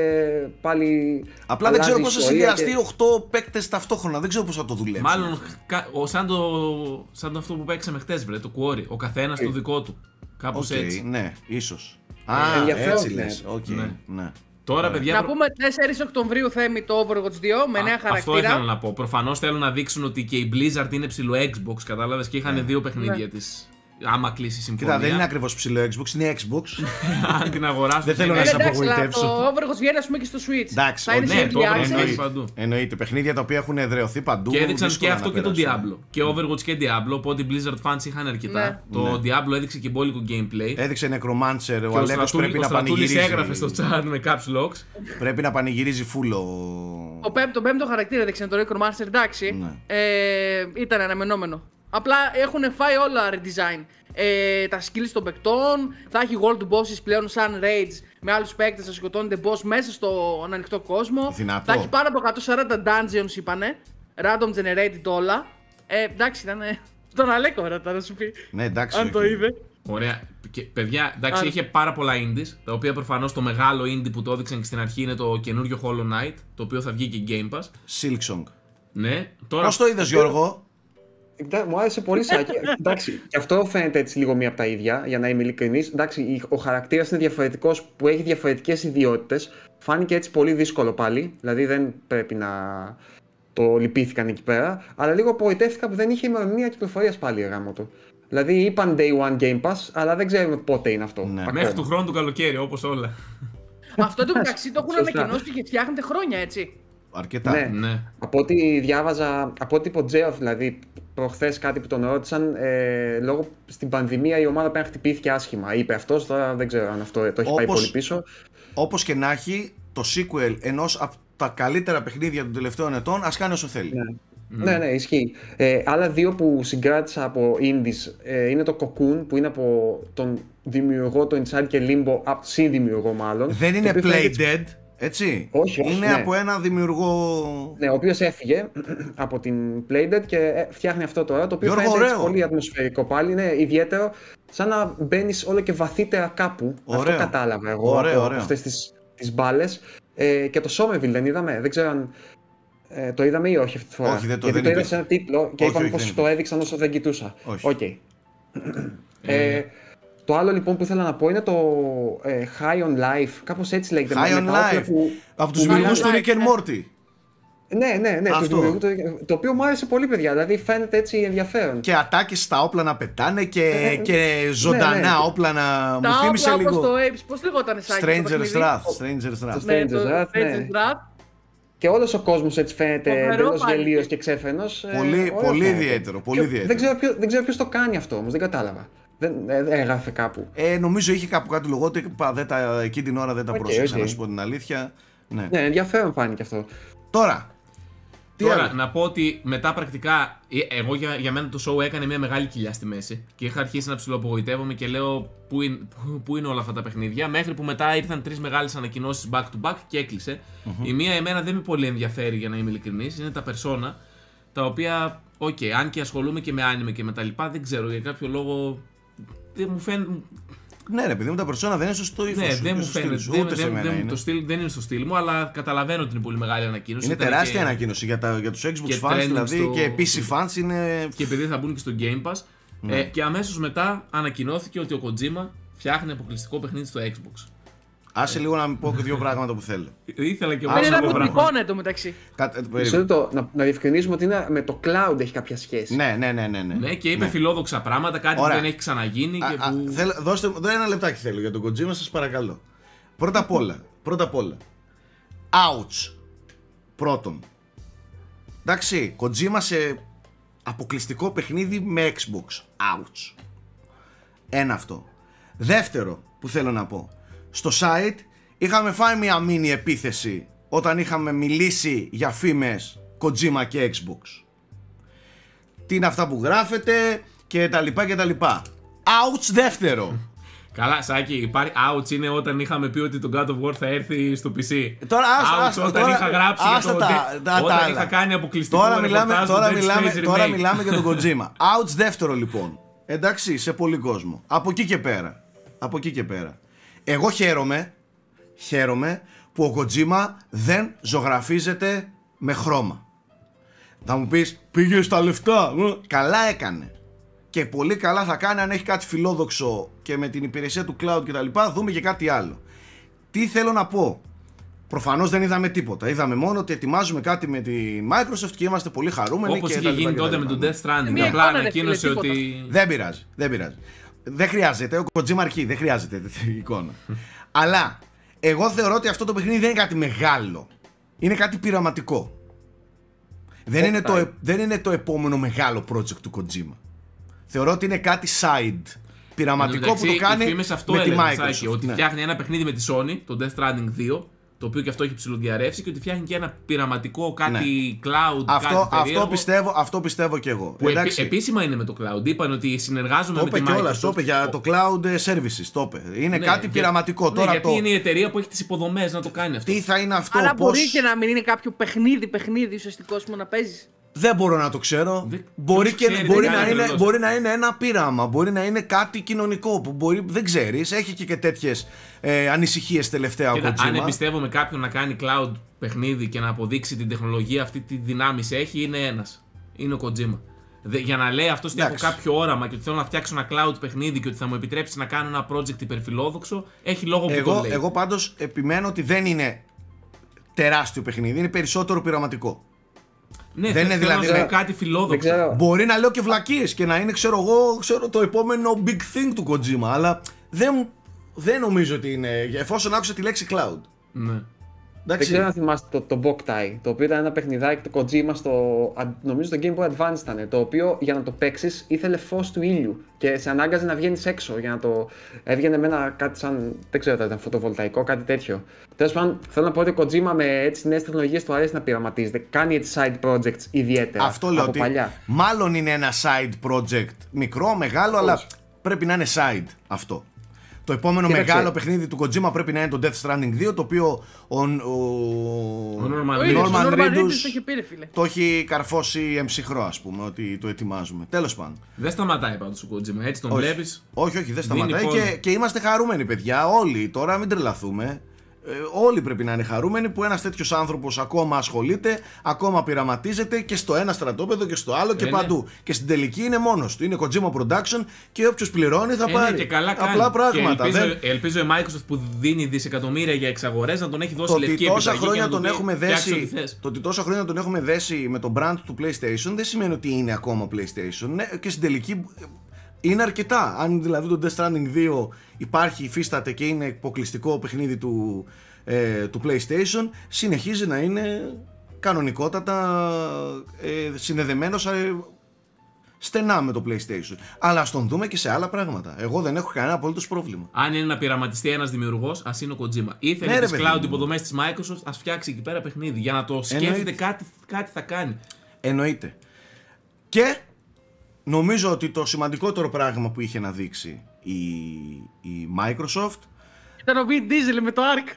πάλι. Απλά δεν ξέρω αλλάζεις πώς θα ιστορία συνδυαστεί και- 8 παίκτες ταυτόχρονα. Δεν ξέρω πώς θα το δουλέψεις. Μάλλον κα- ο, σαν, το, σαν το αυτό που παίξαμε χτες, βρε, το Quarry. Ο καθένας το δικό του. Κάπως Οκ, έτσι. ναι, ίσως. Α, ενδιαφέρον έτσι είναι. λες. Οκ, Ναι. ναι. Τώρα, παιδιά. Να προ- πούμε 4 Οκτωβρίου θέμη το Overwatch 2 με Α, νέα Αυτό ήθελα χαρακτήρα. να πω. Προφανώς θέλουν να δείξουν ότι και η Blizzard είναι ψιλο Xbox, κατάλαβες και είχαν δύο παιχνίδια της. Άμα κλείσει η συμφωνία. Κοίτα, δεν είναι ακριβώς ψιλο Xbox, είναι Xbox. Αν την αγοράσουν. Δεν θέλω είναι- να Ε, σε εντάξει, αλλά απογοητεύσω. το Overwatch βγαίνει ας πούμε και στο Switch. Εντάξει, θα είναι οκ. σε Ναι, το early Overwatch access. εννοείται. Εννοείται. παντού. Εννοείται. Παιχνίδια τα οποία έχουν εδραιωθεί παντού. Και έδειξαν και δύσκολα αυτό να και το περάσουν. Diablo. Και Overwatch και Diablo. Οπότε οι Blizzard fans είχαν αρκετά. Ναι. Το Ναι. Diablo έδειξε και μπόλικο gameplay. Έδειξε Necromancer, ο Και ο Αλέκος Στρατούλη- πρέπει ο να Στρατούλης πανηγυρίζει. έγραφε στο chat με caps locks. Πρέπει να πανηγυρίζει φουλ. Το πέμπτο, το πέμπτο χαρακτήρα έδειξε το Necromancer, εντάξει. Ναι. Ε, ήταν αναμενόμενο. Απλά έχουν φάει όλα redesign. Ε, τα skills των παικτών, θα έχει world bosses πλέον σαν raids με άλλους παίκτες να σκοτώνετε boss μέσα στον ανοιχτό κόσμο. Δυνατό. Θα έχει πάνω από 140 dungeons είπανε, random generated όλα. Ε, εντάξει ήταν, ε, τον Αλέκο ρωτά να σου πει, Ναι, εντάξει. αν οκ. το είδε. Ωραία. Και, παιδιά, εντάξει, Άρα. είχε πάρα πολλά indies. Τα οποία προφανώς το μεγάλο indie που το έδειξαν και στην αρχή είναι το καινούριο Hollow Knight. Το οποίο θα βγει και Game Pass. Silksong. Ναι. Τώρα, Πώς το είδες, Γιώργο; Εντά- Μου άρεσε πολύ σάκι. Εντάξει, και αυτό φαίνεται έτσι λίγο μία από τα ίδια, για να είμαι ειλικρινής. Εντάξει, η- ο χαρακτήρας είναι διαφορετικός που έχει διαφορετικές ιδιότητες. Φάνηκε έτσι πολύ δύσκολο πάλι. Δηλαδή δεν πρέπει να το λυπήθηκαν εκεί πέρα. Αλλά λίγο απογοητεύτηκα που δεν είχε ημερομηνία κυκλοφορίας πάλι γάμο του. Δηλαδή είπαν Day One Game Pass, αλλά δεν ξέρουμε πότε είναι αυτό. Ναι. ακόμα. Μέχρι του χρόνου το καλοκαίρι, όπως όλα. Αυτό το μεταξύ το έχουν Σωστά. ανακοινώσει και φτιάχνετε χρόνια, έτσι. Αρκετά. Ναι. ναι. Από ό,τι διάβαζα, από ό,τι είπε ο Τζέοφ, δηλαδή προχθές κάτι που τον ρώτησαν, ε, λόγω στην πανδημία η ομάδα πέρα χτυπήθηκε άσχημα. Είπε αυτός, τώρα δεν ξέρω αν αυτό το έχει πάει Όπως- πολύ πίσω. Όπως και να έχει, το sequel ενός από τα καλύτερα παιχνίδια των τελευταίων ετών, ας κάνει όσο θέλει. Ναι. Ναι, ναι, ισχύει. Ε, άλλα δύο που συγκράτησα από indies ε, είναι το Cocoon που είναι από τον δημιουργό το Inside και Limbo, από συνδημιουργό μάλλον. Δεν είναι το οποίο Play φαίνεται- Dead, έτσι. Όχι, όχι, Είναι ναι. από ένα δημιουργό... Ναι, ο οποίος έφυγε από την Playdead και ε, φτιάχνει αυτό τώρα. Το οποίο Γιώργο, φαίνεται έτσι ωραίο. πολύ ατμοσφαιρικό πάλι. Είναι ιδιαίτερο, σαν να μπαίνεις όλο και βαθύτερα κάπου. Ωραίο. Αυτό κατάλαβα εγώ Ωραίο, από, ωραίο. αυτές τις τις μπάλες. Ε, και το Somerville δεν είδαμε. Δεν ξέρω αν ε, το είδαμε ή όχι αυτή τη φορά. Όχι, δεν το- Γιατί δεν το είδα υπήρχε. σε ένα τίτλο και Όχι, είπαμε όχι, πως δεν το έδειξαν όσο δεν κοιτούσα. Όχι. Οκ. Ε, το άλλο λοιπόν που ήθελα να πω είναι το ε, High on Life. Κάπως έτσι λέγεται. High με on τα όπλα Life. που- Από τους που δημιουργούς του μιλάνε. Rick and Morty. ναι, ναι, ναι. Αυτό. Το, δημιουργούς του- το οποίο μου άρεσε πολύ, παιδιά. Δηλαδή φαίνεται έτσι ενδιαφέρον. Και ατάκες στα όπλα να πετάνε και, Ε, και ζωντανά ναι, ναι. όπλα να... Μου Τα θύμισε όπλα λίγο... όπως το Abe's, πώς λεγόταν Σάκη, το Stranger's παιχνίδι; Wrath. Stranger's Wrath. Το Ναι, το Stranger's Wrath, ναι. Stranger's Wrath. Και όλος ο κόσμος έτσι φαίνεται Φοβερό εντελώς πάλι. γελοίος και ξέφρενο. Πολύ- πολύ ιδιαίτερο, πολύ ιδιαίτερο. Δεν ξέρω, ποιο, δεν ξέρω ποιος το κάνει αυτό όμως, δεν κατάλαβα. Δεν ε, δεν έγραφε κάπου. Ε, νομίζω είχε κάπου κάτι λογότυπα, δεν τα, εκεί την ώρα δεν τα Οκ, πρόσεξα οκ. να σου πω την αλήθεια. Ναι. Ναι, ενδιαφέρον φάνηκε αυτό. Τώρα, τι Τώρα, άλλο; να πω ότι μετά πρακτικά, ε, εγώ για, για μένα το show έκανε μια μεγάλη κοιλιά στη μέση και είχα αρχίσει να ψιλοαπογοητεύομαι και λέω πού είναι, πού, πού είναι όλα αυτά τα παιχνίδια; Μέχρι που μετά ήρθαν τρεις μεγάλες ανακοινώσεις back to back και έκλεισε. Η μία εμένα δεν με πολύ ενδιαφέρει για να είμαι ειλικρινής, είναι τα persona. Τα οποία, οκ, αν και ασχολούμαι και με άνιμε και με τα λοιπά, δεν ξέρω για κάποιο λόγο. Δεν μου φαίνεται. Ναι, ρε παιδί μου, τα persona δεν είναι στο στο ύφο Ναι, σου, δεν ούτε μου στο στυλ φαίνεται. σου, Δεν, ούτε σε δεν, μένα δεν, είναι. το στυλ, δεν είναι στο στυλ μου, αλλά καταλαβαίνω ότι είναι πολύ μεγάλη ανακοίνωση. Είναι Ήταν τεράστια και- ανακοίνωση για, τα, για τους Xbox και fans, trending δηλαδή στο- και PC fans είναι... και επειδή θα μπουν και στο Game Pass. Ναι. Ε, και αμέσως μετά ανακοινώθηκε ότι ο Kojima φτιάχνει αποκλειστικό παιχνίδι στο Xbox. Άσε λίγο να μην πω και δύο πράγματα που θέλω. Ήθελα και εγώ Άσε να Πέρα πω λίγο από την πράγματα. εικόνα το μεταξύ. Κάτι- ε, Μισό περίμενε. λεπτό, να, να διευκρινίσουμε ότι είναι, με το cloud έχει κάποια σχέση. Ναι, ναι, ναι, ναι. ναι. Ναι, και είπε φιλόδοξα πράγματα, κάτι Ωραία. που δεν έχει ξαναγίνει Α, και α, που. θέλω- δώστε μου, δω ένα λεπτάκι θέλω για τον Kojima, σας παρακαλώ. Πρώτα απ' όλα, πρώτα απ' όλα. Ouch. Πρώτον. Εντάξει, Kojima σε αποκλειστικό παιχνίδι με Xbox. Ouch. Ένα αυτό. Δεύτερο που θέλω να πω. Στο site είχαμε φάει μια μίνι επίθεση όταν είχαμε μιλήσει για φήμες Kojima και Xbox. Τι είναι αυτά που γράφετε και τα λοιπά και τα λοιπά. Ouch δεύτερο. Καλά, Σάκη, υπάρχει ouch είναι όταν είχαμε πει ότι το God of War θα έρθει στο PC. Ε, Τώρα, άστα, ouch άστα, όταν τώρα- είχα γράψει άστα για το. τα- Dead- τα- τα όταν άλλα. είχα κάνει αποκλειστικό Τώρα μιλάμε, ρεπορτάζ τώρα, του Dead μιλάμε, Space τώρα Remake. μιλάμε για τον Kojima. Ouch δεύτερο λοιπόν. Εντάξει, σε πολύ κόσμο. Από εκεί και πέρα. Από εκεί και πέρα. Εγώ χαίρομαι, χαίρομαι που ο Kojima δεν ζωγραφίζεται με χρώμα. Θα μου πεις, πήγες στα λεφτά. Ε, Καλά έκανε. Και πολύ καλά θα κάνει αν έχει κάτι φιλόδοξο και με την υπηρεσία του cloud και τα λοιπά, δούμε και κάτι άλλο. Τι θέλω να πω. Προφανώς δεν είδαμε τίποτα. Είδαμε μόνο ότι ετοιμάζουμε κάτι με τη Microsoft και είμαστε πολύ χαρούμενοι. Όπως και είχε τα λοιπά γίνει και τα τότε με λοιπά. τον Death Stranding. Μία Απλά εικόνα, ρε ανακοίνωσε φίλε, τίποτα. ότι. Δεν πειράζει, δεν πειράζει. Δεν χρειάζεται. Ο Kojima αρχή, δεν χρειάζεται τέτοια εικόνα. Αλλά εγώ θεωρώ ότι αυτό το παιχνίδι δεν είναι κάτι μεγάλο. Είναι κάτι πειραματικό. Δεν είναι, το, ε- δεν είναι το επόμενο μεγάλο project του Kojima. Θεωρώ ότι είναι κάτι side. Πειραματικό που το κάνει Οι φήμες αυτό με τη έλεγαν, Microsoft. Σάκη, ότι ναι. φτιάχνει ένα παιχνίδι με τη Sony, το Death Stranding 2, το οποίο και αυτό έχει ψηλοδιαρρεύσει και ότι φτιάχνει και ένα πειραματικό κάτι cloud. Ναι. Αυτό, κάτι αυτό, περίεργο, πιστεύω, αυτό πιστεύω και εγώ. Που επί- Εντάξει, επίσημα είναι με το cloud. Είπαν ότι συνεργάζομαι το με τη είπε κιόλας, Microsoft. το είπε για το cloud services. Το είπε. Είναι Ναι, κάτι για- πειραματικό. ναι, Τώρα γιατί το είναι η εταιρεία που έχει τις υποδομές να το κάνει αυτό. τι θα είναι αυτό, Αλλά πώς... μπορεί και να μην είναι κάποιο παιχνίδι, παιχνίδι ουσιαστικό που να παίζεις. Δεν μπορώ να το ξέρω. Δεν- Μπορεί, ποιος και, ξέρει, μπορεί, δεν να κάνει είναι, τρελός. μπορεί να είναι ένα πείραμα, μπορεί να είναι κάτι κοινωνικό που μπορεί, δεν ξέρεις. Έχει και, και τέτοιες ε, ανησυχίες τελευταία ο Κοίτα, αν Kojima. εμπιστεύομαι κάποιον να κάνει cloud παιχνίδι και να αποδείξει την τεχνολογία αυτή τη δυνάμεις έχει, είναι ένας. Είναι ο Kojima. Δε- για να λέει αυτός ότι έχω Εντάξει. κάποιο όραμα και ότι θέλω να φτιάξω ένα cloud παιχνίδι και ότι θα μου επιτρέψει να κάνω ένα project υπερφιλόδοξο, έχει λόγο που το Εγώ, λέει. εγώ πάντως επιμένω ότι δεν είναι τεράστιο παιχνίδι, είναι περισσότερο πειραματικό. Ναι, δεν θε- είναι θέλω δηλαδή. να ναι. πω κάτι φιλόδοξο. Δεν ξέρω. Μπορεί να λέω και βλακίες και να είναι, ξέρω εγώ, ξέρω, το επόμενο big thing του Kojima, αλλά δεν, δεν νομίζω ότι είναι. Εφόσον άκουσα τη λέξη cloud. Ναι. Δεν Εντάξει. ξέρω αν θυμάστε το, το Boktai, το οποίο ήταν ένα παιχνιδάκι του Kojima στο. α, νομίζω το Game Boy Advance ήταν. Το οποίο για να το παίξεις ήθελε φως του ήλιου και σε ανάγκαζε να βγαίνεις έξω για να το. Έβγαινε με ένα κάτι σαν. Δεν ξέρω, ήταν φωτοβολταϊκό, κάτι τέτοιο. Τέλος πάντων, θέλω να πω ότι ο Kojima με έτσι νέες τεχνολογίες του αρέσει να πειραματίζεται. Κάνει έτσι side projects ιδιαίτερα. Αυτό λέω από ότι παλιά. μάλλον είναι ένα side project μικρό, μεγάλο, αλλά πρέπει να είναι side αυτό. Το επόμενο Κοίταξε. μεγάλο παιχνίδι του Kojima πρέπει να είναι το Death Stranding 2, το οποίο ο, ο, Ο Norman Ο Reedus. ίδιος, ο Norman Norman Reedus Reedus το είχε πει, ρε φίλε. το έχει καρφώσει εμψυχρό, ας πούμε, ότι το ετοιμάζουμε. Τέλος πάντων. Δεν σταματάει πάντως ο Kojima. Έτσι τον Όχι. βλέπεις. Όχι, όχι, δεν Δίνει σταματάει πόνο. και, και είμαστε χαρούμενοι, παιδιά. Όλοι τώρα, μην τρελαθούμε. Ε, όλοι πρέπει να είναι χαρούμενοι που ένας τέτοιος άνθρωπος ακόμα ασχολείται, ακόμα πειραματίζεται και στο ένα στρατόπεδο και στο άλλο και Ε, ναι. παντού. Και στην τελική είναι μόνος του. Είναι Kojima Production και όποιος πληρώνει θα Ε, πάρει. ναι, και καλά κάνει. Απλά πράγματα. Και ελπίζω, δεν... ελπίζω η Microsoft που δίνει δισεκατομμύρια για εξαγορές να τον έχει δώσει Το ότι λευκή τόσα επιταγή και χρόνια να του τον πει, έχουμε «Φτιάξε ό,τι δέσει. θες». Το ότι τόσα χρόνια τον έχουμε δέσει με το brand του PlayStation δεν σημαίνει ότι είναι ακόμα PlayStation. Ναι, και στην τελική ε, είναι αρκετά. Αν δηλαδή το Death Stranding 2 υπάρχει, υφίσταται και είναι υποκλειστικό παιχνίδι του, ε, του PlayStation, συνεχίζει να είναι κανονικότατα ε, συνδεδεμένος ε, στενά με το PlayStation. Αλλά ας τον δούμε και σε άλλα πράγματα. Εγώ δεν έχω κανένα απολύτως πρόβλημα. Αν είναι να πειραματιστεί ένας δημιουργός, ας είναι ο Kojima. Ήθελε Ναι, ρε τις παιδί cloud μου. υποδομές της Microsoft, ας φτιάξει εκεί πέρα παιχνίδι. Για να το σκέφτεται Εννοείται. κάτι, κάτι θα κάνει. Εννοείται. Και νομίζω ότι το σημαντικότερο πράγμα που είχε να δείξει η, η Microsoft Ήταν ο Vin Diesel με το Ark.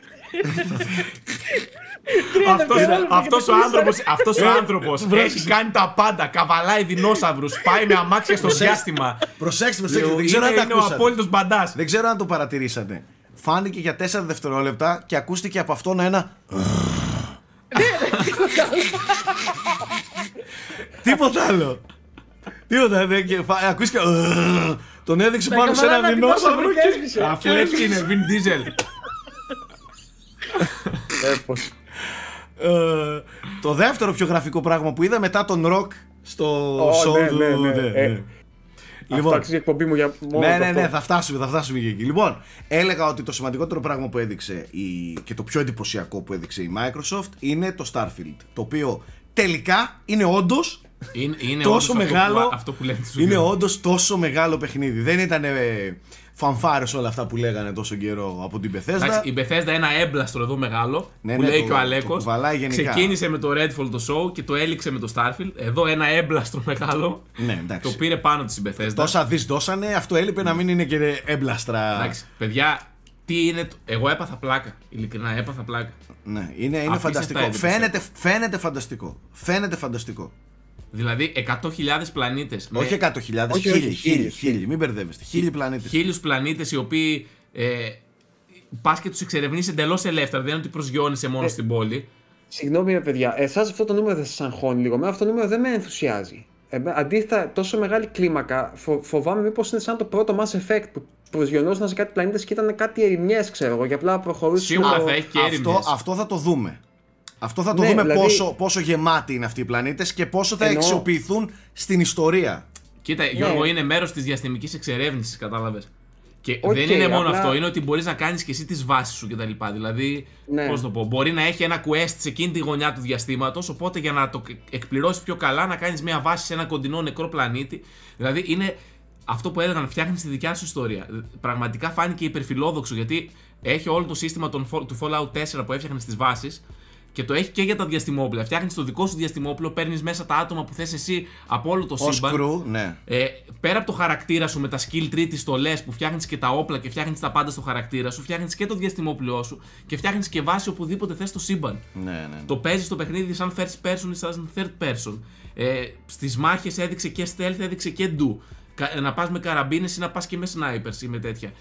Αυτός, δευτερόλεπτα αυτός και ο το άνθρωπος, αυτός ο άνθρωπος έχει κάνει τα πάντα, καβαλάει δεινόσαυρους, πάει με αμάξια στο διάστημα. Προσέξτε, προσέξτε, Είναι, δεν ξέρω αν τα είναι ο ακούσατε. απόλυτος μπαντάς. Δεν ξέρω αν το παρατηρήσατε. Φάνηκε για 4 δευτερόλεπτα και ακούστηκε από αυτόν ένα. Τίποτα άλλο. Τίποτα. δεν- και φα- Ακούστηκε. Τον έδειξε Τα πάνω σε ένα καβαλάνε δεινόσαυρο δεινόσαυρο και και. έσβησε. Αφού έτσι είναι, Vin Diesel. Ε, πως- Ε, το δεύτερο πιο γραφικό πράγμα που είδα μετά τον Rock στο Ω, show ναι, του. ναι, ναι. ναι, Ε, ναι. Αυτό αξίζει εκπομπή μου για μόνο Ναι, το ναι, αυτό. ναι, θα φτάσουμε, θα φτάσουμε και εκεί. Λοιπόν, έλεγα ότι το σημαντικότερο πράγμα που έδειξε η... και το πιο εντυπωσιακό που έδειξε η Microsoft είναι το Starfield. Το οποίο τελικά είναι όντως Είναι, είναι τόσο όντως μεγάλο. Αυτό που, αυτό που λένε στους είναι βιβλίους. όντως τόσο μεγάλο παιχνίδι. Δεν ήταν φανφάρες όλα αυτά που λέγανε τόσο καιρό από την Bethesda. Εντάξει, η Bethesda ένα έμπλαστρο εδώ μεγάλο Ναι, που ναι, λέει το- και ο το Αλέκος. κουβαλάει γενικά. Ξεκίνησε με το Redfall το show και το έληξε με το Starfield. Εδώ ένα έμπλαστρο μεγάλο. Ναι, εντάξει. Το πήρε πάνω της η Bethesda. Τόσα δις δώσανε, αυτό έλειπε να μην είναι και έμπλαστρα. Εντάξει, παιδιά, τι είναι. το- Εγώ έπαθα πλάκα. Ειλικρινά, έπαθα πλάκα. Ναι, είναι, είναι Αφήστε φανταστικό. τα εντυπωσιακά. Φαίνεται, φαίνεται φανταστικό. Φαίνεται φανταστικό. Δηλαδή 100.000 πλανήτες. Όχι 100.000, Όχι, χίλιοι, όχι, χίλιοι, χίλιοι, χίλιοι, μην μπερδεύεστε. Χίλιοι πλανήτες. Χίλιους πλανήτες οι οποίοι. Ε, Πας και τους εξερευνείς εντελώς ελεύθερα. Δεν είναι ότι προσγειώνεσαι μόνο Ε, στην πόλη. Συγγνώμη, ρε παιδιά, εσάς αυτό το νούμερο δεν σας αγχώνει λίγο. Με αυτό το νούμερο δεν με ενθουσιάζει. Ε, αντίθετα, τόσο μεγάλη κλίμακα, φο- φοβάμαι μήπως είναι σαν το πρώτο Mass Effect που προσγειωνόταν σε κάτι πλανήτες και ήταν κάτι ερημιές, ξέρω εγώ, και απλά προχωρούσες. Σίγουρα το- θα έχει και Αυτό, έρημες. αυτό θα το δούμε. Αυτό θα το Ναι, δούμε δηλαδή- πόσο, πόσο γεμάτοι είναι αυτοί οι πλανήτες και πόσο θα Εννοώ- αξιοποιηθούν στην ιστορία. Κοίτα, Γιώργο, είναι μέρος της διαστημικής εξερεύνησης, κατάλαβες. Και Οκ, δεν είναι μόνο απλά- αυτό, είναι ότι μπορείς να κάνεις και εσύ τις βάσεις σου κτλ. Δηλαδή, Ναι. πώς το πω, μπορεί να έχει ένα quest σε εκείνη τη γωνιά του διαστήματος, οπότε για να το εκπληρώσεις πιο καλά, να κάνεις μια βάση σε ένα κοντινό νεκρό πλανήτη. Δηλαδή, είναι αυτό που έλεγαν, φτιάχνεις τη δικιά σου ιστορία. Πραγματικά φάνηκε υπερφιλόδοξο γιατί έχει όλο το σύστημα των, Fall- του Fallout 4 που έφτιαχνες τις βάσεις και το έχει και για τα διαστημόπλοια. Φτιάχνεις το δικό σου διαστημόπλοιο, παίρνεις μέσα τα άτομα που θες εσύ από όλο το Ω σύμπαν. crew, ναι. Ε, πέρα από το χαρακτήρα σου με τα skill tree, τις στολές που φτιάχνεις και τα όπλα και φτιάχνεις τα πάντα στο χαρακτήρα σου, φτιάχνεις και το διαστημόπλαιό σου και φτιάχνεις και βάση οπουδήποτε θες στο σύμπαν. ναι, ναι. Το παίζεις το παιχνίδι σαν first person ή σαν third person. Ε, Στις μάχες έδειξε και stealth, έδειξε και do. Κα- Να πας με καραμπίνες ή να πας και με snipers ή με τέτοια.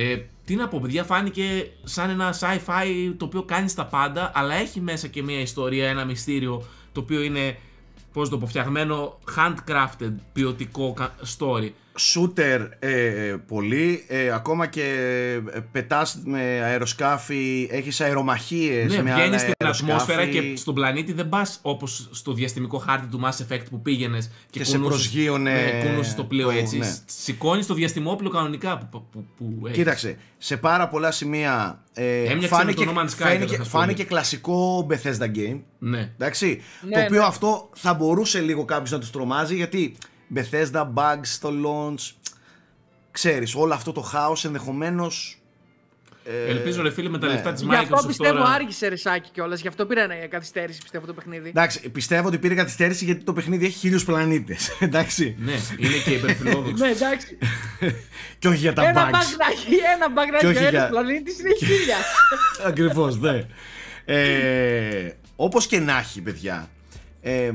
Ε, τι να πω, παιδιά, φάνηκε σαν ένα sci-fi το οποίο κάνει τα πάντα, αλλά έχει μέσα και μια ιστορία, ένα μυστήριο το οποίο είναι, πώς το πω, φτιαγμένο handcrafted, ποιοτικό κα- story. Shooter ε, πολύ, ε, ακόμα και ε, πετάς με αεροσκάφη, έχεις αερομαχίες Ναι, με βγαίνεις άλλα στην αεροσκάφη ατμόσφαιρα και στον πλανήτη δεν πας όπως στο διαστημικό χάρτη του Mass Effect που πήγαινες και, Και σε κουνούσες- προσγείωνε Ναι, κουνούσες το πλοίο το- έτσι. ναι. Σηκώνεις το διαστημόπλο κανονικά που, που, που έχεις. Κοίταξε, σε πάρα πολλά σημεία ε, Έμοιαξε φάνηκε, με το No Man's Sky, φάνηκε, κατά τα φάνηκε σχόλια. κλασικό Bethesda game. Ναι. Εντάξει, Ναι, το οποίο ναι. αυτό θα μπορούσε λίγο κάποιος να τους τρομάζει γιατί Bethesda bugs στο launch, ξέρεις, όλο αυτό το χάος ενδεχομένως ε, Ελπίζω ρε φίλε με τα ναι. λεφτά της Γι' αυτό Microsoft πιστεύω τώρα. άργησε ρεσάκι κιόλας. Γι' αυτό πήρα ένα καθυστέρηση πιστεύω το παιχνίδι. Εντάξει, πιστεύω ότι πήρε καθυστέρηση γιατί το παιχνίδι έχει χίλιους πλανήτες, εντάξει, Ναι, είναι και υπερφιλόδοξο. ναι, εντάξει. και όχι για τα ένα bugs. μπαγνάκι, ένα μπαγνάκι όχι ο ένας για- πλανήτης είναι χίλια. Ακριβώς, ναι. Ε, όπως και να έχει, παιδιά, ε,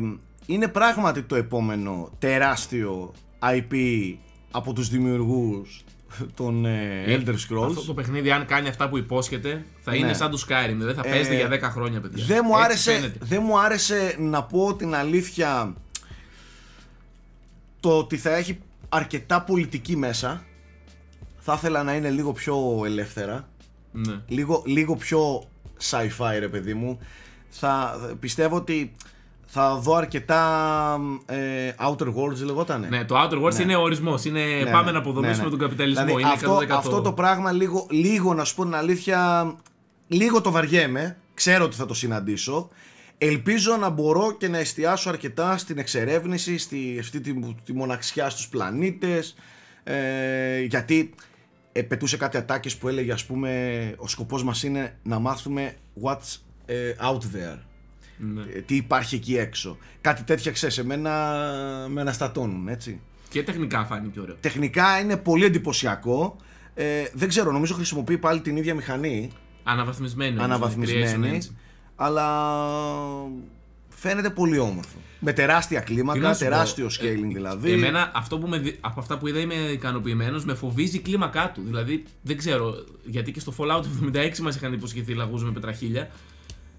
είναι πράγματι το επόμενο τεράστιο IP από τους δημιουργούς των ε, Elder Scrolls. Αυτό το παιχνίδι, αν κάνει αυτά που υπόσχεται, θα είναι Ναι. σαν το Skyrim. Δεν θα Ε, παίζεται για 10 χρόνια, παιδιά. Δεν μου, Έτσι άρεσε, φαίνεται. δεν μου άρεσε να πω την αλήθεια το ότι θα έχει αρκετά πολιτική μέσα. Θα ήθελα να είναι λίγο πιο ελεύθερα. Ναι. λίγο, λίγο πιο sci-fi ρε παιδί μου θα πιστεύω ότι θα δω αρκετά ε, Outer Worlds λεγότανε Ναι, το Outer Worlds Ναι. είναι ο ορισμός. Είναι Ναι, πάμε ναι, να αποδομήσουμε ναι, ναι. τον καπιταλισμό. Δηλαδή, είναι αυτό, 100%. αυτό το πράγμα λίγο, λίγο να σου πω την αλήθεια λίγο το βαριέμαι ξέρω ότι θα το συναντήσω ελπίζω να μπορώ και να εστιάσω αρκετά στην εξερεύνηση στη αυτή τη, τη μοναξιά στους πλανήτες ε, γιατί ε, πετούσε κάτι ατάκες που έλεγε ας πούμε ο σκοπός μας είναι να μάθουμε what's ε, out there Ναι. Ε, τι υπάρχει εκεί έξω κάτι τέτοια ξέρεις εμένα με αναστατώνουν έτσι Και τεχνικά φάνηκε ωραίο. Τεχνικά είναι πολύ εντυπωσιακό. Ε, δεν ξέρω, νομίζω χρησιμοποιεί πάλι την ίδια μηχανή. Αναβαθμισμένη. όμως, αναβαθμισμένη. Creation Engine. Αλλά φαίνεται πολύ όμορφο. Με τεράστια Τι κλίμακα, να σου πω, τεράστιο ε, scaling δηλαδή. Εμένα αυτό που με, δι- από αυτά που είδα είμαι ικανοποιημένος, με φοβίζει η κλίμακά του. Δηλαδή δεν ξέρω, γιατί και στο Fallout 76 μας είχαν υποσχεθεί λαγούς με πετραχίλια.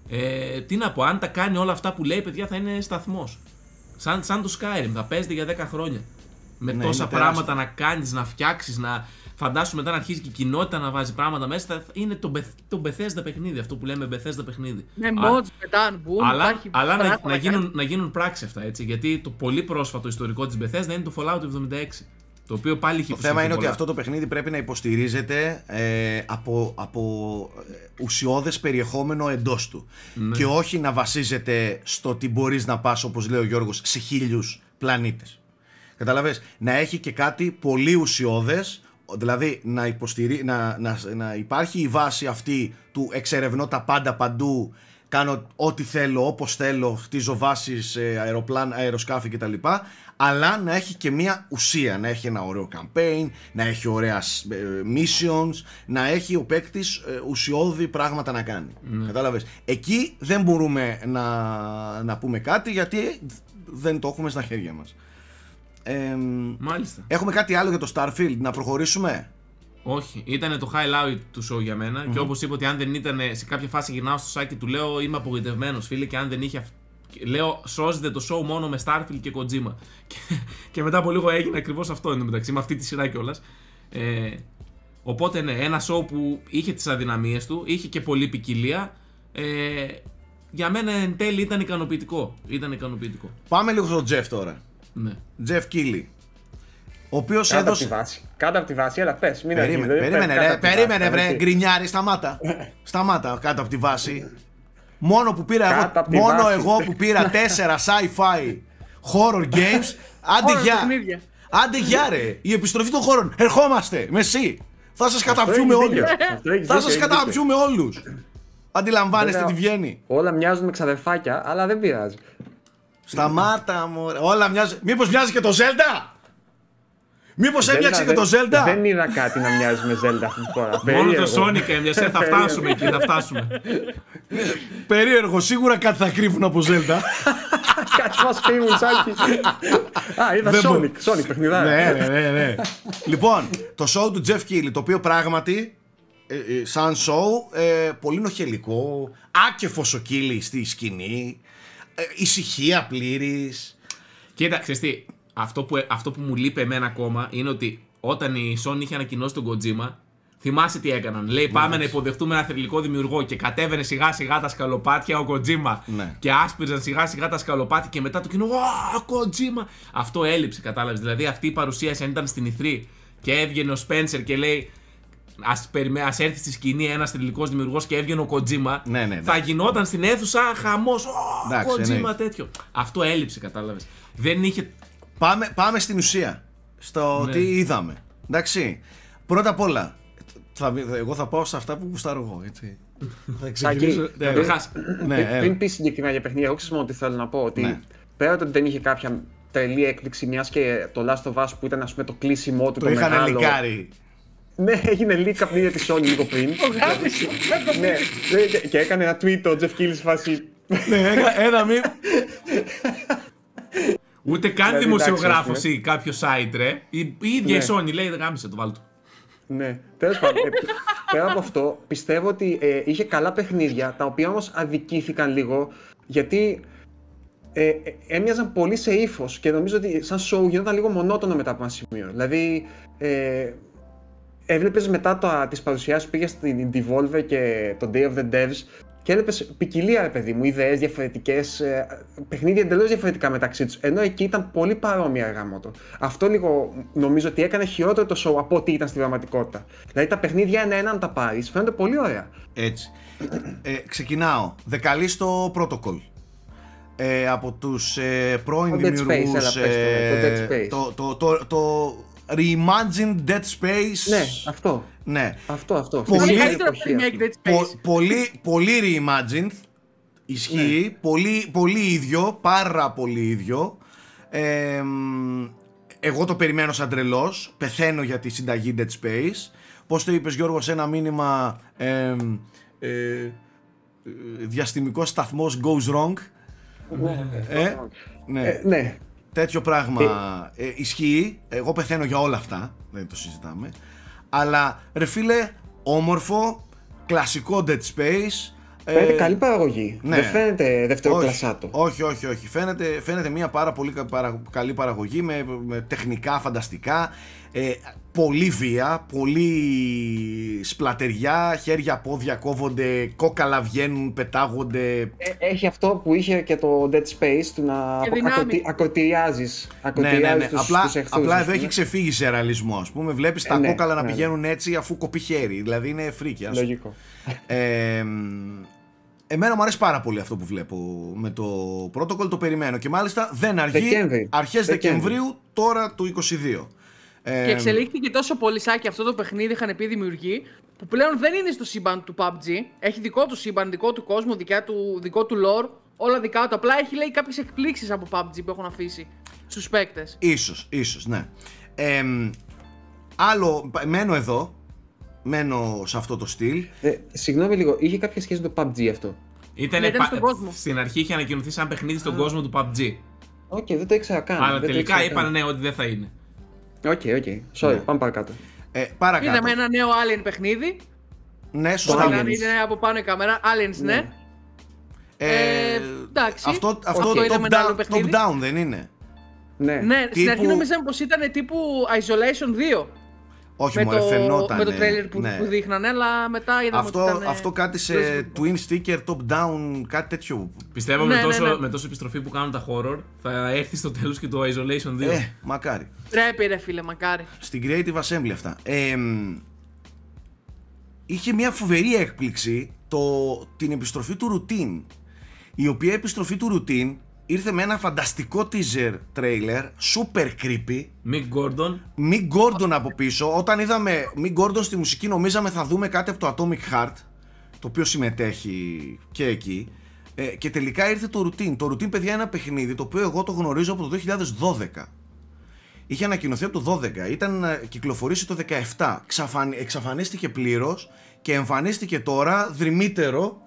Ε, τι να πω, αν τα κάνει όλα αυτά που λέει, παιδιά, θα είναι σταθμός. Σαν, σαν το Skyrim, θα παίζεται για 10 χρόνια. Με Ναι, τόσα είναι πράγματα να κάνεις, να φτιάξεις, να φαντάσου μετά να αρχίζει και η κοινότητα να βάζει πράγματα μέσα. Θα- Είναι το, Beth- το Bethesda παιχνίδι, αυτό που λέμε Bethesda παιχνίδι. Ναι, Α- mods πετάνε, boom, αλλά, υπάρχει αλλά να, πράγματα να, γίνουν, κάνει. να γίνουν πράξη αυτά έτσι. Γιατί το πολύ πρόσφατο ιστορικό της Bethesda είναι το Fallout 76. Το οποίο πάλι έχει Το θέμα είναι ότι αυτό το παιχνίδι πρέπει να υποστηρίζεται ε, από, από ε, ουσιώδες περιεχόμενο εντός του. Ναι. Και όχι να βασίζεται στο ότι μπορείς να πας, όπως λέει ο Γιώργος, σε χίλιους πλανήτες. Καταλαβες, να έχει και κάτι πολύ ουσιώδες, δηλαδή να, υποστηρί... να, να, να υπάρχει η βάση αυτή του εξερευνώ τα πάντα παντού, κάνω ό,τι θέλω, όπως θέλω, χτίζω βάσεις, ε, αεροπλάν, αεροσκάφη κτλ. Αλλά να έχει και μια ουσία, να έχει ένα ωραίο campaign, να έχει ωραία ε, missions, να έχει ο παίκτης ουσιώδη πράγματα να κάνει. Κατάλαβες. Εκεί δεν μπορούμε να, να πούμε κάτι γιατί δεν το έχουμε στα χέρια μας. Ε, Μάλιστα. έχουμε κάτι άλλο για το Starfield, να προχωρήσουμε; Όχι, ήταν το highlight του show για μενα Και όπως είπα ότι αν δεν ήταν σε κάποια φάση γυρνάω στο site και του λέω είμαι απογοητευμένος, φίλε, και αν δεν είχε. Αυ- Λέω, σώζεται το show μόνο με Starfield και Kojima. Και, και μετά από λίγο έγινε ακριβώς αυτό εντωμεταξύ, με αυτή τη σειρά κιόλας. Ε, οπότε ναι, ένα show που είχε τις αδυναμίες του, είχε και πολλή ποικιλία. Ε, για μένα εν τέλει ήταν ικανοποιητικό. Ήταν ικανοποιητικό. Πάμε λίγο στο Jeff τώρα. Ναι. Jeff Keighley. Ο οποίος Κάτω από τη έδωσε. βάση. Κάτω από τη βάση, έλα πες, μην Περίμενε, αρχίζεις, περίμενε, κάτω ρε, από τη βάση, περίμενε, κάτω βρε, από τη- γκρινιάρη, σταμάτα. σταμάτα κάτω από τη βάση. Μόνο που πήρα Κάτω εγώ, απ' τη μόνο βάση. εγώ που πήρα 4 sci-fi horror games. Άντε Horror γεια. παιχνίδια. Άντε γεια ρε. Η επιστροφή των χώρων. Ερχόμαστε με εσύ. Θα σας καταπιούμε έχεις όλους. δίκιο. Αυτό έχεις Θα δίκιο, σας έχεις καταπιούμε όλους. Αντιλαμβάνεστε τι Βέβαια, βγαίνει. Όλα μοιάζουν με ξαδερφάκια, αλλά δεν πειράζει. Σταμάτα μωρέ. Όλα μοιάζει. Μήπως μοιάζει και το Zelda; Μήπως έπιαξε Zelda, και το δεν- Zelda; Δεν είδα κάτι να μοιάζει με Zelda αυτή τη φορά. Μόνο Περίεργο. το Sonic έμοιασε, θα φτάσουμε εκεί, θα φτάσουμε. Περίεργο, σίγουρα κάτι θα κρύβουν από Zelda. Κάτι μας κρύβουν, Σάκη. Α, είδα Δεν Sonic. μπο- Sonic παιχνιδάρα. ναι, ναι, ναι, ναι. λοιπόν, το show του Jeff Keighley, το οποίο πράγματι, ε, ε, σαν show, ε, πολύ νοχελικό, άκεφος ο Keighley στη σκηνή, ε, ησυχία πλήρης. Κοίτα, ξέρεις τι, αυτό που, αυτό που μου λείπει εμένα ακόμα είναι ότι όταν η Sony είχε ανακοινώσει τον Kojima, θυμάσαι τι έκαναν. Λέει πάμε να υποδεχτούμε ένα θρηλυκό δημιουργό και κατέβαινε σιγά σιγά τα σκαλοπάτια ο Kojima Ναι. και άσπριζαν σιγά σιγά τα σκαλοπάτια και μετά το κοινό «Ω, Kojima! Αυτό έλειψε, κατάλαβες. Δηλαδή αυτή η παρουσίαση αν ήταν στην Ιθρή και έβγαινε ο Spencer και λέει Ας, περιμέ, ας έρθει στη σκηνή ένας θρηλυκός δημιουργός και έβγαινε ο Kojima Ναι, ναι, ναι. θα γινόταν στην αίθουσα χαμός «Ω, Εντάξει, Kojima εννοείται. τέτοιο αυτό έλειψε κατάλαβες δεν είχε Πάμε, πάμε στην ουσία. Στο Ναι. τι είδαμε. Εντάξει. Πρώτα απ' όλα, θα, εγώ θα πάω σε αυτά που γουστάρω εγώ, έτσι. θα ξεκινήσω. Σάκη, ναι, Καταρχάς, ναι, πριν, έλα. πριν πεις συγκεκριμένα για παιχνίδια, εγώ ξέρω μόνο τι θέλω να πω. Ότι Ναι. πέρα από το ότι δεν είχε κάποια τρελή έκπληξη, μιας και το Last of Us που ήταν ας πούμε, το κλείσιμό του. το είχαν μεγάλο, λικάρει. Ναι, έγινε leak παιχνίδια τη Sony λίγο πριν. Γάμισε. ναι, ναι, και, και έκανε ένα tweet ο Jeff Keighley φάση. ναι, ένα, ένα μη. Ούτε καν Δηλαδή, δημοσιογράφος εντάξει, ή κάποιο site, ρε. Η, η ίδια Ναι. η Sony λέει: Γάμισε το, βάλτο. Ναι, τέλος πάντων. ε, πέρα από αυτό, πιστεύω ότι ε, είχε καλά παιχνίδια, τα οποία όμως αδικήθηκαν λίγο γιατί ε, ε, έμοιαζαν πολύ σε ύφος και νομίζω ότι σαν show γινόταν λίγο μονότονο μετά από ένα σημείο. Δηλαδή, ε, έβλεπες μετά τις παρουσιάσεις που πήγε στην Devolver και το Day of the Devs και έβλεπε ποικιλία, ρε παιδί μου, ιδέες διαφορετικές, παιχνίδια εντελώς διαφορετικά μεταξύ τους. Ενώ εκεί ήταν πολύ παρόμοια γάμο Αυτό λίγο νομίζω ότι έκανε χειρότερο το show από ό,τι ήταν στην πραγματικότητα. Δηλαδή τα παιχνίδια ένα-ένα, αν τα πάρεις, φαίνονται πολύ ωραία. Έτσι. Ε, ξεκινάω. Δεκαλίστο protocol. Ε, από τους ε, πρώην Το Dead Space, δημιουργούς έλα, πες το, το Dead Space. το, το, το, το reimagined Dead Space Ναι, αυτό. ναι. Αυτό, αυτό. Πολύ- Είναι Αυτή η καλύτερο εποχή remake αυτή. Dead Πο- Space. πολύ, πολύ reimagined ισχύει, Ναι. πολύ, πολύ ίδιο, πάρα πολύ ίδιο Ε, μ, εγώ το περιμένω σαν τρελός, πεθαίνω για τη συνταγή Dead Space Πώς το είπες Γιώργο σε ένα μήνυμα ε, ε, ε, Διαστημικός σταθμός goes wrong; Ε, ναι. Ε, ναι. Τέτοιο πράγμα ε, ισχύει. Εγώ πεθαίνω για όλα αυτά. Δεν το συζητάμε. Αλλά ρε φίλε, όμορφο, κλασικό Dead Space. ε, Φαίνεται καλή παραγωγή. ναι. Δεν φαίνεται δεύτερο όχι, κλασάτο. όχι, όχι, όχι. Φαίνεται, φαίνεται μια πάρα πολύ κα- παρα- καλή παραγωγή με, με τεχνικά φανταστικά. Ε, πολύ βία, πολύ σπλατεριά, χέρια, πόδια κόβονται, κόκαλα βγαίνουν, πετάγονται. Ε, Έχει αυτό που είχε και το Dead Space του να Και δυνάμει. ακροτηριάζεις, Ναι, ναι, ναι. ακροτηριάζεις τους, Απλά, τους εχθρούς, απλά ας εδώ πούμε. έχει ξεφύγει σε ρεαλισμό. Α πούμε, βλέπεις τα Ε, ναι, κόκαλα να ναι, ναι. πηγαίνουν έτσι αφού κοπεί χέρι. Δηλαδή είναι φρίκι. ας. Λογικό. Ε, μ, εμένα μου αρέσει πάρα πολύ αυτό που βλέπω με το protocol, το περιμένω. Και μάλιστα δεν αργεί. Δεκέμβρη. Αρχές Δεκέμβρη. Δεκεμβρίου, τώρα του 22. Ε, Και εξελίχθηκε τόσο πολύ σάκι αυτό το παιχνίδι, είχαν πει δημιουργοί, που πλέον δεν είναι στο σύμπαν του PUBG. Έχει δικό του σύμπαν, δικό του κόσμο, δικιά του, δικό του lore, όλα δικά του. Απλά έχει λέει κάποιες εκπλήξεις από PUBG που έχουν αφήσει στους παίκτες. Ίσως, ίσως, ναι. Ε, μ, άλλο, πα- μένω εδώ. Μένω σε αυτό το στυλ. Ε, συγγνώμη λίγο, είχε κάποια σχέση με το PUBG αυτό; Ήτανε Ναι, ήταν πα- στον κόσμο. Στην αρχή είχε ανακοινωθεί σαν παιχνίδι στον κόσμο του PUBG. Οκ, δεν το ήξερα καν. Αλλά δεν το τελικά ήξερα είπαν καν. ναι ότι δεν θα είναι. Οκ, οκ. Sorry, Ναι. πάμε παρακάτω. Ε, παρακάτω. Είδαμε ένα νέο Alien παιχνίδι. Ναι, Το σωστά. Aliens. Είναι, είναι από πάνω η κάμερα. Aliens, ναι. Ναι. Ε, εντάξει. Αυτό, αυτό Αυτό top, είδαμε ένα άλλο down, παιχνίδι. top down δεν είναι. Ναι. Ναι, στην Τύπου- αρχή νομίζαμε πως ήταν τύπου Isolation 2. Όχι, με, μωρέ, το, φαινόταν. με το τρέλερ που, ναι. που δείχνανε, αλλά μετά είδαμε Αυτό, ότι ήταν. αυτό κάτι σε Resident Evil. twin sticker top down, κάτι τέτοιο. Πιστεύω Ναι, με, ναι, τόσο, ναι. με τόσο επιστροφή που κάνουν τα horror θα έρθει στο τέλος και το Isolation 2. Ε, μακάρι. Πρέπει, ρε φίλε, μακάρι. Στην Creative Assembly αυτά. Ε, μ, είχε μια φοβερή έκπληξη το, την επιστροφή του Routine. Η οποία επιστροφή του Routine ήρθε με ένα φανταστικό teaser trailer, super creepy. Mick Gordon. Mick Gordon από πίσω. Όταν είδαμε Mick Gordon στη μουσική, νομίζαμε θα δούμε κάτι από το Atomic Heart, το οποίο συμμετέχει και εκεί. Ε, και τελικά ήρθε το Routine. Το Routine, παιδιά, είναι ένα παιχνίδι το οποίο εγώ το γνωρίζω από το 2012. Είχε ανακοινωθεί από το 12, ήταν να κυκλοφορήσει το 17. Ξαφαν... Εξαφανίστηκε πλήρως και εμφανίστηκε τώρα δρυμύτερο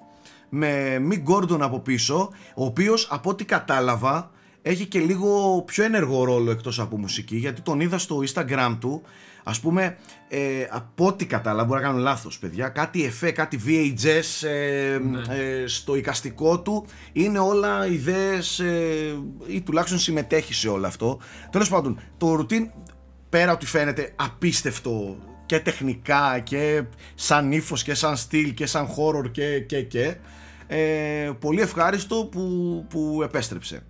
με Mick Gordon από πίσω, ο οποίος από ό,τι κατάλαβα έχει και λίγο πιο ενεργό ρόλο εκτός από μουσική γιατί τον είδα στο Instagram του. Ας πούμε ε, από ό,τι κατάλαβα μπορεί να κάνω λάθος παιδιά κάτι εφέ, κάτι VHS ε, ε, στο οικαστικό του είναι όλα ιδέες ε, ή τουλάχιστον συμμετέχει σε όλο αυτό. Τέλος πάντων το routine πέρα ότι φαίνεται απίστευτο και τεχνικά και σαν ύφος και σαν στυλ και σαν horror και και και ε, πολύ ευχάριστο που, που επέστρεψε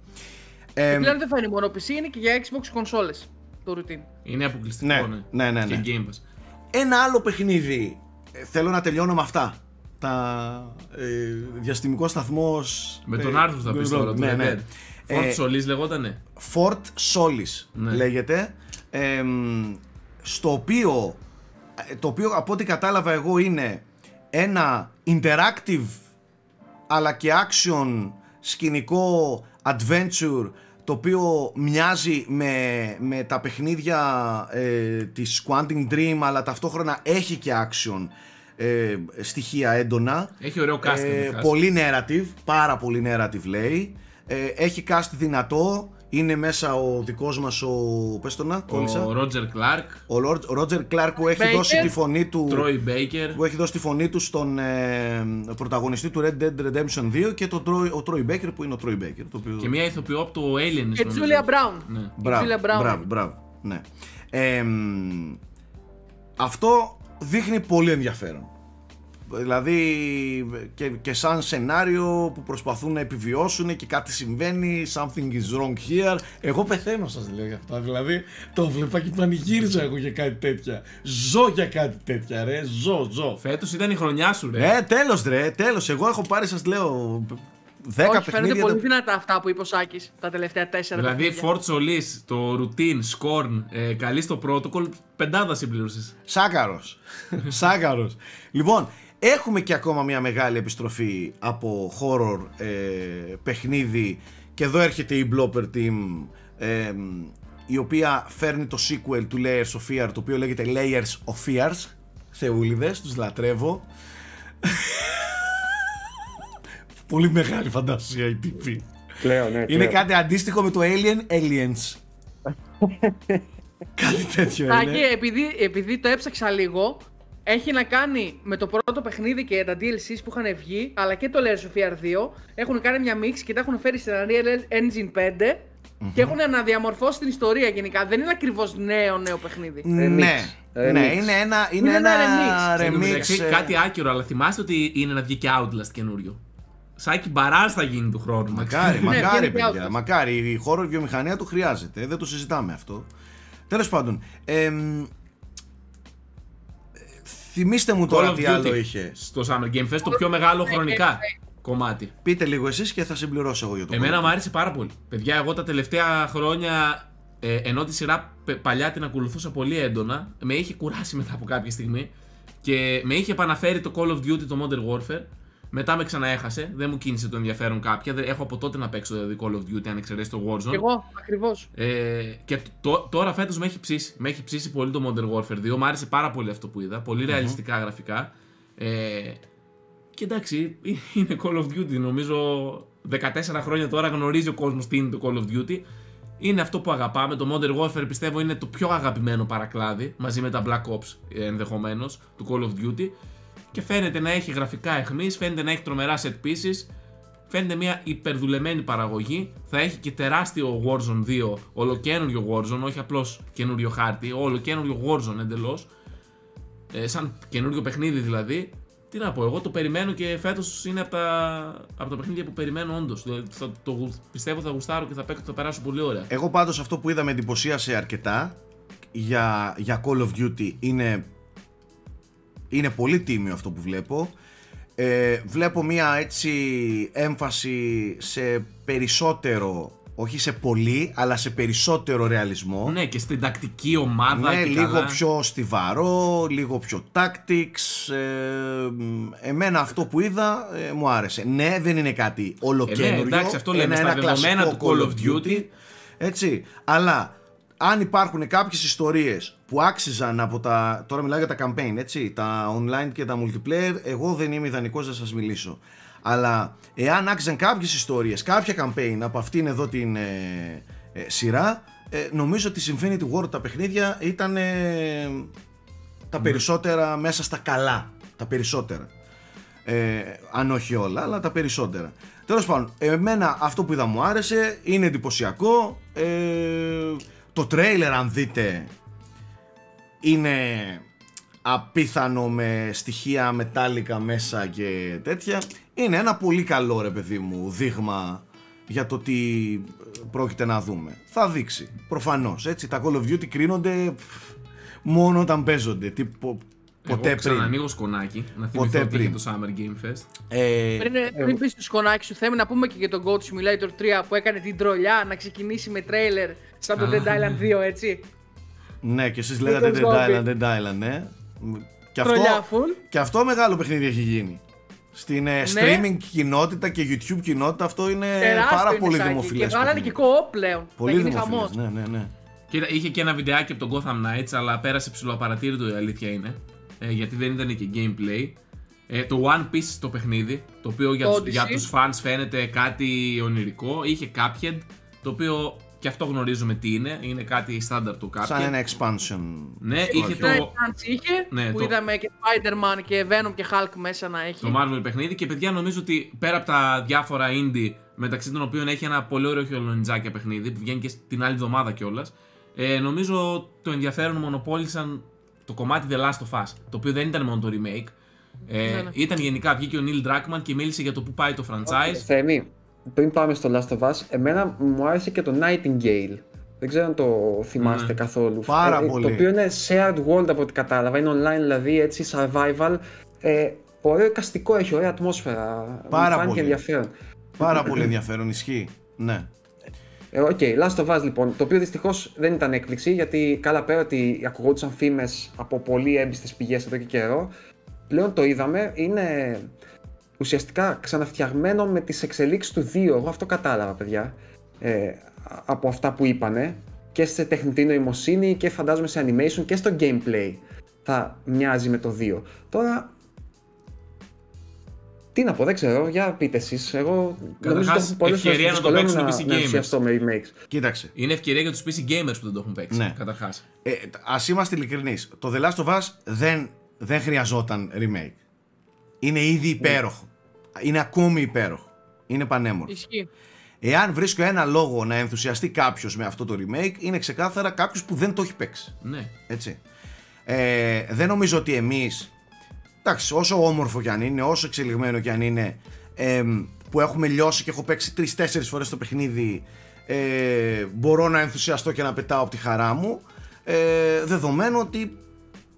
Ε, πλέον δεν φαίνει μόνο PC, είναι και για Xbox κονσόλες το routine. Είναι αποκλειστικό, Ναι, ναι. ναι, ναι, ναι. Και Game Pass. Ένα άλλο παιχνίδι. ε, Θέλω να τελειώνω με αυτά. Τα ε, διαστημικό σταθμός Με ε, τον Άρθρο θα πεις ναι, τώρα, του ναι, Red ναι. Dead. Fort Ε, Solis λεγότανε. Fort Solis Ναι. λέγεται ε, στο οποίο ε, το οποίο από ό,τι κατάλαβα εγώ είναι ένα interactive αλλά και action σκηνικό adventure το οποίο μοιάζει με, με τα παιχνίδια ε, της Quantum Dream αλλά ταυτόχρονα έχει και action ε, στοιχεία έντονα Έχει ωραίο cast. ε, καταρχάς. πολύ narrative, πάρα πολύ narrative λέει. Ε, έχει cast δυνατό. Είναι μέσα ο δικός μας ο. Πες το να, κόλλησα. Ο Roger Clark, Ο Ρότζερ Κλάρκ που έχει Baker. δώσει τη φωνή του. Troy Baker. Που έχει δώσει τη φωνή του στον ε, πρωταγωνιστή του Red Dead Redemption 2 και το Troy, ο Troy Baker που είναι ο Troy Baker. Το οποίο... Και μια ηθοποιό από το Alien. Και Julia Brown. Ναι. Μπράβο, Julia Brown. μπράβο, μπράβο. Ναι. Ε, μ, αυτό δείχνει πολύ ενδιαφέρον. Δηλαδή και, και σαν σενάριο που προσπαθούν να επιβιώσουν και κάτι συμβαίνει, something is wrong here. Εγώ πεθαίνω σας λέω για αυτά, δηλαδή το βλέπα και πανηγύριζα εγώ για κάτι τέτοια. Ζω για κάτι τέτοια ρε, ζω, ζω. Φέτος ήταν η χρονιά σου, ρε. Ε, τέλος ρε, τέλος. Εγώ έχω πάρει σας λέω 10 Όχι, φαίνονται παιχνίδια. πολύ τα- δυνατά αυτά που είπε ο Σάκης τα τελευταία τέσσερα Δηλαδή, παιχνίδια. Fort Solis, το Routine, Scorn, ε, καλή στο Protocol, πεντάδα συμπλήρωσε. Σάκαρος. Σάκαρος. Λοιπόν, έχουμε και ακόμα μια μεγάλη επιστροφή από horror ε, παιχνίδι. Και εδώ έρχεται η Blopper Team ε, η οποία φέρνει το sequel του Layers of Fear το οποίο λέγεται Layers of Fears. Θεούλιδες, τους λατρεύω. Πολύ μεγάλη φαντασία η τύπη Πλέον, ναι. Είναι πλέον. κάτι αντίστοιχο με το Alien Aliens. Κάτι τέτοιο Τάκη, είναι. επειδή, επειδή το έψαξα λίγο, έχει να κάνει με το πρώτο παιχνίδι και τα DLCs που είχαν βγει, αλλά και το Layers of Fear 2. Έχουν κάνει μια mix και τα έχουν φέρει στην Unreal Engine 5 και έχουν αναδιαμορφώσει την ιστορία γενικά. Δεν είναι ακριβώς νέο νέο παιχνίδι. Ναι, Remix. ναι, είναι ένα, είναι Είναι ένα ένα remix. Εν τω remix. μεταξύ, ε, κάτι άκυρο, αλλά θυμάστε ότι είναι να βγει και Outlast καινούριο. Σάκη Μπαράς θα γίνει του χρόνου. Μακάρι, Ναι, μακάρι, βγαίνει και παιδιά. Outlast. Μακάρι. Η χώρο βιομηχανία του χρειάζεται. Δεν το συζητάμε αυτό. Τέλος πάντων. εμ, θυμήστε μου Call τώρα of τι Duty άλλο είχε. Στο Summer Game Fest, το πιο μεγάλο χρονικά κομμάτι. Πείτε λίγο εσείς και θα συμπληρώσω εγώ για το Εμένα Call of μου άρεσε πάρα πολύ. Παιδιά, εγώ τα τελευταία χρόνια, ε, ενώ τη σειρά πε- παλιά την ακολουθούσα πολύ έντονα, με είχε κουράσει μετά από κάποια στιγμή και με είχε επαναφέρει το Call of Duty, το Modern Warfare. Μετά με ξαναέχασε, δεν μου κίνησε το ενδιαφέρον κάποια. Δεν- Έχω από τότε να παίξω δηλαδή Call of Duty, αν εξαιρέσει το Warzone. Κι εγώ, ακριβώς. Ε, και τ- τώρα φέτος με έχει ψήσει. Με έχει ψήσει πολύ το Modern Warfare 2. Μ' άρεσε πάρα πολύ αυτό που είδα. Πολύ ρεαλιστικά γραφικά. Ε, και εντάξει, είναι Call of Duty. Νομίζω 14 χρόνια τώρα γνωρίζει ο κόσμος τι είναι το Call of Duty. Είναι αυτό που αγαπάμε. Το Modern Warfare πιστεύω είναι το πιο αγαπημένο παρακλάδι μαζί με τα Black Ops ενδεχομένως του Call of Duty. Και φαίνεται να έχει γραφικά εχμής, φαίνεται να έχει τρομερά set pieces, Φαίνεται μια υπερδουλεμένη παραγωγή. Θα έχει και τεράστιο Warzone 2, ολοκένουργιο Warzone, όχι απλώς καινούριο χάρτη, ολοκένουργιο Warzone εντελώς. Ε, σαν καινούριο παιχνίδι δηλαδή. Τι να πω, εγώ το περιμένω και φέτος είναι από τα, από τα παιχνίδια που περιμένω όντως. Το, το, πιστεύω θα γουστάρω και θα, παίξω, θα περάσω πολύ ωραία. Εγώ πάντως αυτό που είδα με εντυπωσίασε αρκετά για, για Call of Duty είναι, είναι πολύ τίμιο αυτό που βλέπω. Ε, βλέπω μια έτσι έμφαση σε περισσότερο, όχι σε πολύ, αλλά σε περισσότερο ρεαλισμό. Ναι, και στην τακτική ομάδα. Ναι, και λίγο καλά. πιο στιβαρό, λίγο πιο tactics. Ε, μ, εμένα αυτό που είδα ε, μου άρεσε. Ναι, δεν είναι κάτι ολοκένουργιο. Ε, ναι, εντάξει, αυτό λέμε, ένα, στα ένα δεδομένα κλασικό του Call of Duty. Έτσι, αλλά αν υπάρχουν κάποιες ιστορίες που άξιζαν από τα, τώρα μιλάω για τα campaign έτσι, τα online και τα multiplayer, εγώ δεν είμαι ιδανικός να σας μιλήσω. Αλλά εάν άξιζαν κάποιες ιστορίες, κάποια campaign από αυτήν εδώ την ε, ε, σειρά, ε, νομίζω ότι η Infinity War τα παιχνίδια ήταν ε, τα περισσότερα μέσα στα καλά. Τα περισσότερα. Ε, αν όχι όλα, αλλά τα περισσότερα. Τέλος πάντων, εμένα αυτό που είδα μου άρεσε, είναι εντυπωσιακό. Ε, το τρέιλερ αν δείτε είναι απίθανο με στοιχεία μετάλλικα μέσα και τέτοια. Είναι ένα πολύ καλό ρε παιδί μου δείγμα για το τι πρόκειται να δούμε. Θα δείξει, προφανώς, έτσι. Τα Call of Duty κρίνονται μόνο όταν παίζονται. Τι, πο, ποτέ Εγώ πριν. ξανανοίγω σκονάκι, να Ποτέ θυμηθώ ότι είχε πριν. το Summer Game Fest. Ε, Πριν, πριν πεις στο σκονάκι σου, θέλουμε να πούμε και για τον Goat Simulator 3 που έκανε την τρολιά να ξεκινήσει με τρέιλερ σαν το Α, Dead Island 2, έτσι. ναι, και εσείς λέγατε τον Dead Zombie. Island, Dead Island, ναι. Και αυτό, Τρολιά full. και αυτό μεγάλο παιχνίδι έχει γίνει. Στην ε, streaming κοινότητα και YouTube κοινότητα αυτό είναι Τεράστιο πάρα είναι πολύ σάκι. δημοφιλές Και βάλανε και παιχνίδι. co πλέον. Πολύ θα γίνει δημοφιλές, χαμός. ναι, ναι, ναι. Κοίτα, είχε και ένα βιντεάκι από τον Gotham Knights, αλλά πέρασε ψηλοαπαρατήρητο η αλήθεια είναι. Ε, γιατί δεν ήταν και gameplay. Ε, το One Piece το παιχνίδι, το οποίο για, Το τους, Odyssey. για τους fans φαίνεται κάτι ονειρικό. Είχε Cuphead, το οποίο και αυτό γνωρίζουμε τι είναι. Είναι κάτι στάνταρ του Cuphead. Σαν ένα expansion. Ναι, story. είχε το- Giant Dance είχε, Ναι, που το- είδαμε και Spider-Man και Venom και Hulk μέσα να έχει. το Marvel παιχνίδι και παιδιά νομίζω ότι πέρα από τα διάφορα indie μεταξύ των οποίων έχει ένα πολύ ωραίο χιολονιτζάκια παιχνίδι που βγαίνει και την άλλη εβδομάδα κιόλας. Ε, νομίζω το ενδιαφέρον μονοπόλησαν το κομμάτι The Last of Us, το οποίο δεν ήταν μόνο το remake. Ε, Ναι, ναι. Ήταν γενικά, βγήκε ο Neil Druckmann και μίλησε για το που πάει το franchise. Θέμη, πριν πάμε στο Last of Us, εμένα μου άρεσε και το Nightingale. Δεν ξέρω αν το θυμάστε Ναι. καθόλου. Πάρα Ε, πολύ. Το οποίο είναι shared world από ό,τι κατάλαβα. Είναι online δηλαδή, έτσι, survival. Ε, ωραίο εικαστικό έχει, ωραία ατμόσφαιρα. Πάρα μου φάνηκε πολύ. ενδιαφέρον. Πάρα πολύ ενδιαφέρον, ισχύει. Ναι. Ε, Οκ, Last of Us λοιπόν, το οποίο δυστυχώς δεν ήταν έκπληξη γιατί καλά πέρα ότι ακουγόντουσαν φήμες από πολύ έμπιστες πηγές εδώ και καιρό. Πλέον το είδαμε, είναι ουσιαστικά ξαναφτιαγμένο με τις εξελίξεις του 2. Εγώ αυτό κατάλαβα, παιδιά. Ε, από αυτά που είπανε και σε τεχνητή νοημοσύνη και φαντάζομαι σε animation και στο gameplay θα μοιάζει με το 2. Τώρα, τι να πω, δεν ξέρω, για πείτε εσείς. Εγώ νομίζω Καταρχάς, ότι πολλές φορές ευκαιρία να το δυσκολεύομαι παίξουν οι PC να, να gamers. ενθουσιαστώ με remakes. Κοίταξε. Είναι ευκαιρία για τους PC gamers που δεν το έχουν παίξει. Ναι. Καταρχάς. Ε, Α είμαστε ειλικρινείς. Το The Last of Us δεν, δεν χρειαζόταν remake. Είναι ήδη υπέροχο. Είναι ακόμη υπέροχο. Είναι πανέμορφο. Ισχύει. Εάν βρίσκω ένα λόγο να ενθουσιαστεί κάποιος με αυτό το remake, είναι ξεκάθαρα κάποιος που δεν το έχει παίξει. Ναι. Έτσι. Ε, δεν νομίζω ότι εμείς. Εντάξει, όσο όμορφο κι αν είναι, όσο εξελιγμένο κι αν είναι, εμ, που έχουμε λιώσει και έχω παίξει τρει-τέσσερι φορές το παιχνίδι, ε, μπορώ να ενθουσιαστώ και να πετάω από τη χαρά μου. Ε, δεδομένου ότι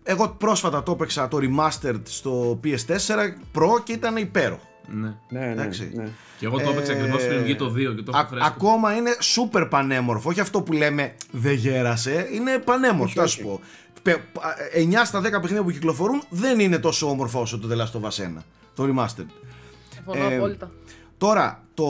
εγώ πρόσφατα το έπαιξα το Remastered στο PS4 Pro και ήταν υπέροχο. ναι. Ναι, ναι, Εντάξει. ναι. Και εγώ το έπαιξα Ε, ακριβώς πριν βγει το 2 και το έχω Α- φρέσκο. ακόμα είναι super πανέμορφο. Όχι αυτό που λέμε δεν γέρασε. Είναι πανέμορφο, Όχι, θα όχι. σου πω. Πε- πα- 9 στα 10 παιχνίδια που κυκλοφορούν δεν είναι τόσο όμορφο όσο το The Last of Us 1. Το Remastered. Συμφωνώ Ε, απόλυτα. Τώρα, το,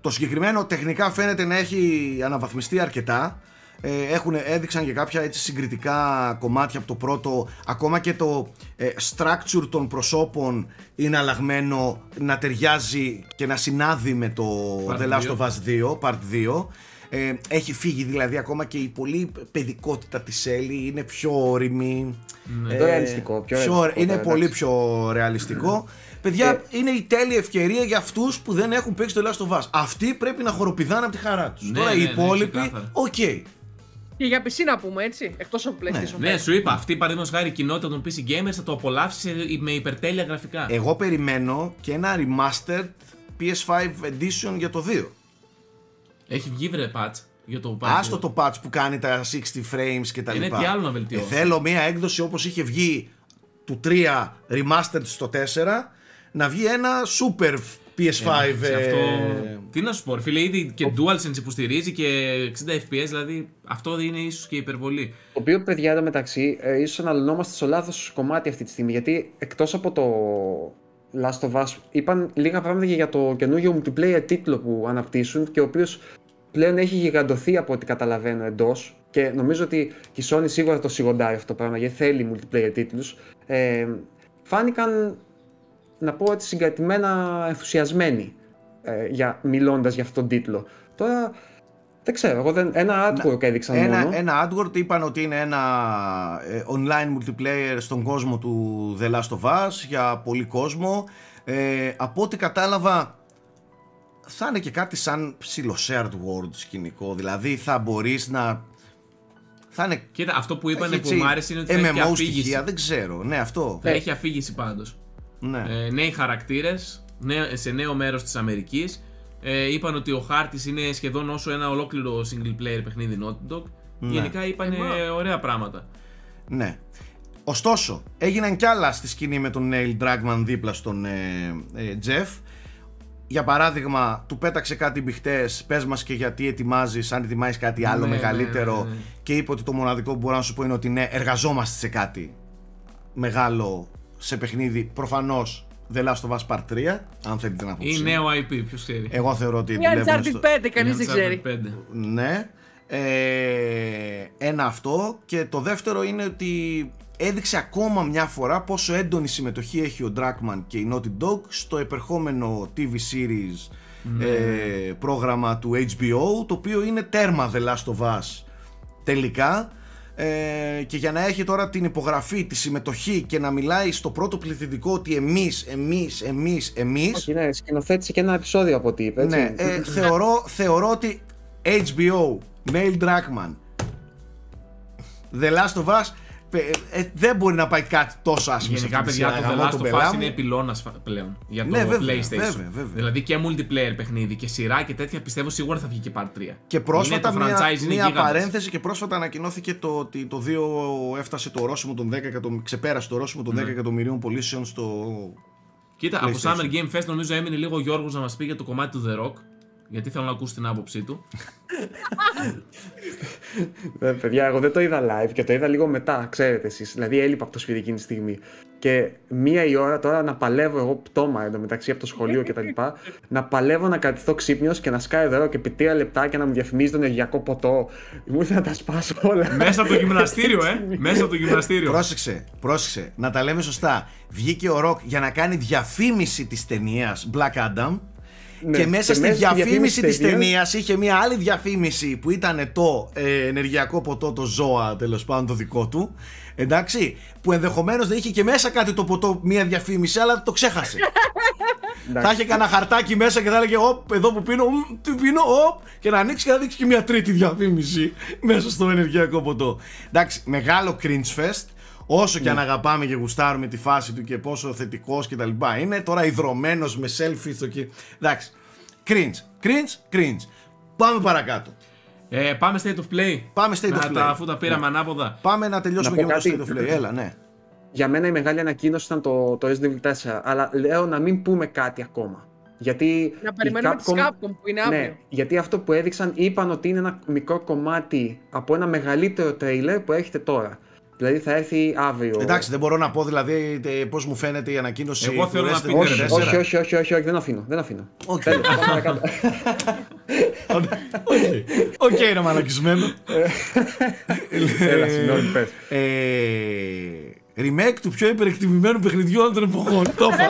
το συγκεκριμένο τεχνικά φαίνεται να έχει αναβαθμιστεί αρκετά. Ε, έχουν, έδειξαν και κάποια έτσι συγκριτικά κομμάτια από το πρώτο. Ακόμα και το ε, structure των προσώπων είναι αλλαγμένο να ταιριάζει και να συνάδει με το Part The Last 2. of Us 2, Part 2. Ε, έχει φύγει δηλαδή ακόμα και η πολύ παιδικότητα της Ellie είναι πιο ώριμη. Ναι. Πιο ρεαλιστικό, πιο πιο- ρεαλιστικό, είναι εντάξει. πολύ πιο ρεαλιστικό. Παιδιά, είναι η τέλεια ευκαιρία για αυτούς που δεν έχουν παίξει το Last of Us. Αυτοί πρέπει να χοροπηδάνε από τη χαρά τους. Ναι, Τώρα ναι, οι ναι, υπόλοιποι, ξεκάθαρα. οκ. Και για PC να πούμε έτσι, εκτός από PlayStation Ναι, 5. σου είπα, αυτή παραδείγματος χάρη η κοινότητα των PC gamers θα το απολαύσει σε- με υπερτέλεια γραφικά. Εγώ περιμένω και ένα remastered PS5 edition για το 2. Έχει βγει βρε patch για το patch. Άστο το patch που κάνει τα 60 frames και τα Είναι λοιπά. τι άλλο να Ε, βελτιώσει. θέλω μια έκδοση όπως είχε βγει του 3 remastered στο 4 να βγει ένα super PS5 Σε αυτό. ε, Τι να σου πω, ρε φίλε, ήδη και DualSense υποστηρίζει και 60 FPS, δηλαδή αυτό είναι ίσως και υπερβολή. Το οποίος, παιδιά, εδώ μεταξύ, ε, ίσως αναλυνόμαστε στο λάθος κομμάτι αυτή τη στιγμή. Γιατί εκτός από το Last of Us, είπαν λίγα πράγματα και για το καινούργιο multiplayer τίτλο που αναπτύσσουν και ο οποίος πλέον έχει γιγαντωθεί από ό,τι καταλαβαίνω εντός και νομίζω ότι η Sony σίγουρα θα το σιγοντάρει αυτό το πράγμα γιατί θέλει multiplayer τίτλους. Ε, φάνηκαν, να πω έτσι, συγκρατημένα ενθουσιασμένοι ε, για, μιλώντας για αυτόν τον τίτλο. Τώρα, δεν ξέρω, εγώ δεν, ένα artwork έδειξαν ένα, μόνο. ένα AdWord είπαν ότι είναι ένα ε, online multiplayer στον κόσμο του The Last of Us για πολύ κόσμο. Ε, από ό,τι κατάλαβα θα είναι και κάτι σαν ψηλό shared world σκηνικό. Δηλαδή θα μπορείς να... Θα είναι Κοίτα, αυτό που είπανε έχει που έτσι μου άρεσε είναι ότι θα έχει και MMO αφήγηση. στοιχεία, δεν ξέρω. Ναι, αυτό. Θα έχει αφήγηση πάντως. Ναι. Ε, νέοι χαρακτήρες, σε νέο μέρος της Αμερικής. Ε, είπαν ότι ο χάρτης είναι σχεδόν όσο ένα ολόκληρο single player παιχνίδι Naughty Dog. Ναι. Γενικά είπαν ωραία πράγματα. Ναι. Ωστόσο, έγιναν κι άλλα στη σκηνή με τον Neil Dragman δίπλα στον ε, ε, Jeff. Για παράδειγμα, του πέταξε κάτι μπιχτές, πες μας και γιατί ετοιμάζεις, αν ετοιμάζεις κάτι άλλο Ναι, μεγαλύτερο ναι, ναι, ναι. και είπε ότι το μοναδικό που μπορώ να σου πω είναι ότι ναι, εργαζόμαστε σε κάτι μεγάλο σε παιχνίδι, προφανώς The Last of Us Part 3, αν θέλετε να Ή νέο IP, ποιος ξέρει. Εγώ θεωρώ ότι Μια δουλεύουν Uncharted στο... 5, κανεί δεν Uncharted ξέρει. 5. Ναι. Ε, ένα αυτό και το δεύτερο είναι ότι έδειξε ακόμα μια φορά πόσο έντονη συμμετοχή έχει ο Dragman και η Naughty Dog στο επερχόμενο TV series ε, πρόγραμμα του HBO το οποίο είναι τέρμα The Last of Us τελικά ε, και για να έχει τώρα την υπογραφή, τη συμμετοχή και να μιλάει στο πρώτο πληθυντικό ότι εμείς, εμείς, εμείς, εμείς Όχι, ναι, σκηνοθέτησε και ένα επεισόδιο από ό,τι είπε. Έτσι. ναι, ε, θεωρώ, θεωρώ ότι HBO, Neil Druckmann, The Last of Us ε, ε, δεν μπορεί να πάει κάτι τόσο άσχημο. σε Γενικά, αυτή τη παιδιά, σειρά, το The γαμώ Last τον of πελά Us μου. είναι πυλώνα πλέον για το Ναι, βέβαια, PlayStation. βέβαια, βέβαια. Δηλαδή και multiplayer παιχνίδι και σειρά και τέτοια πιστεύω σίγουρα θα βγει και Part 3. Και πρόσφατα Είναι το μια, franchise, είναι μια γίγαντας. παρένθεση και πρόσφατα ανακοινώθηκε το ότι το 2 έφτασε το ορόσημο των 10 εκατομμυρίων, ξεπέρασε το ορόσημο των 10 εκατομμυρίων πωλήσεων στο... Κοίτα, από PlayStation. Summer Game Fest νομίζω έμεινε λίγο ο Γιώργος να μας πει για το κομμάτι του The Rock. Γιατί θέλω να ακούσει την άποψή του. Ε, παιδιά, εγώ δεν το είδα live και το είδα λίγο μετά, ξέρετε εσείς. Δηλαδή έλειπα από το σπίτι εκείνη τη στιγμή. Και μία η ώρα τώρα να παλεύω εγώ πτώμα εντωμεταξύ από το σχολείο κτλ. να παλεύω να κρατηθώ ξύπνιος και να σκάει εδώ και επί τρία λεπτά και να μου διαφημίζει το ενεργειακό ποτό. Μου ήρθε να τα σπάσω όλα. Μέσα από το γυμναστήριο, ε! Μέσα από το γυμναστήριο. Πρόσεξε, πρόσεξε, να τα λέμε σωστά. Βγήκε ο Ροκ για να κάνει διαφήμιση της ταινίας Black Adam Ναι, και μέσα στη στη διαφήμιση της ταινίας- ταινίας είχε μια άλλη διαφήμιση που ήταν το ε, ενεργειακό ποτό, το ζώα τέλος πάντων το δικό του. Εντάξει, που ενδεχομένως δεν είχε και μέσα κάτι το ποτό, μια διαφήμιση, αλλά το ξέχασε. θα είχε κανένα χαρτάκι μέσα και θα έλεγε Οπ, εδώ που πίνω, μ, τι πίνω, οπ, και να ανοίξει και να δείξει και μια τρίτη διαφήμιση μέσα στο ενεργειακό ποτό. Εντάξει, μεγάλο cringe fest. Όσο και αν αγαπάμε και γουστάρουμε τη φάση του και πόσο θετικός και τα λοιπά είναι, τώρα υδρωμένο με selfie στο και. Εντάξει. Cringe, cringe, cringe. Πάμε παρακάτω. Ε, πάμε State of Play. Πάμε State Να of Play. τα- αφού τα πήραμε ανάποδα. Πάμε να τελειώσουμε Να και πω με το κάτι. State of Play. Έλα, ναι. Για μένα η μεγάλη ανακοίνωση ήταν το, το Resident Evil 4. Αλλά λέω να μην πούμε κάτι ακόμα. Γιατί. Να η περιμένουμε τη Capcom που είναι αύριο. Ναι, γιατί αυτό που έδειξαν είπαν ότι είναι ένα μικρό κομμάτι από ένα μεγαλύτερο τρέιλερ που έρχεται τώρα. Δηλαδή θα έρθει αύριο. Εντάξει, δεν μπορώ να πω δηλαδή πώς μου φαίνεται η ανακοίνωση Εγώ του θέλω να Resident πείτε, Evil όχι, ρε, 4. όχι, όχι, όχι, όχι, όχι, δεν αφήνω. Δεν αφήνω. Οκ. Τέλος, πάμε παρακάτω. Οκ, είναι μαλακισμένο. Έλα, συγγνώμη, πες. Ε, remake του πιο υπερεκτιμημένου παιχνιδιού όλων των εποχών. Το είπα.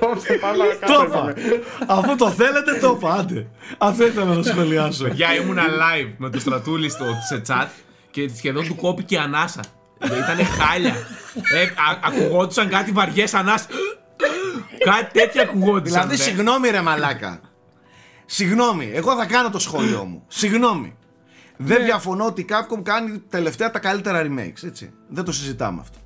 Κόψε, πάμε Το παρακάτω. είπα. Αφού το θέλετε, το είπα. Άντε. Αυτό ήθελα να σχολιάσω. Για ήμουνα live με το στρατούλη στο σε chat και σχεδόν του κόπηκε η ανάσα. Ήταν χάλια. Ε, α, ακουγόντουσαν κάτι βαριές ανάσα. κάτι τέτοια ακουγόντουσαν. Δηλαδή, ρε. συγγνώμη ρε μαλάκα. Συγγνώμη, εγώ θα κάνω το σχόλιο μου. Συγγνώμη. Δεν διαφωνώ ότι η Capcom κάνει τελευταία τα καλύτερα remakes, έτσι. Δεν το συζητάμε αυτό.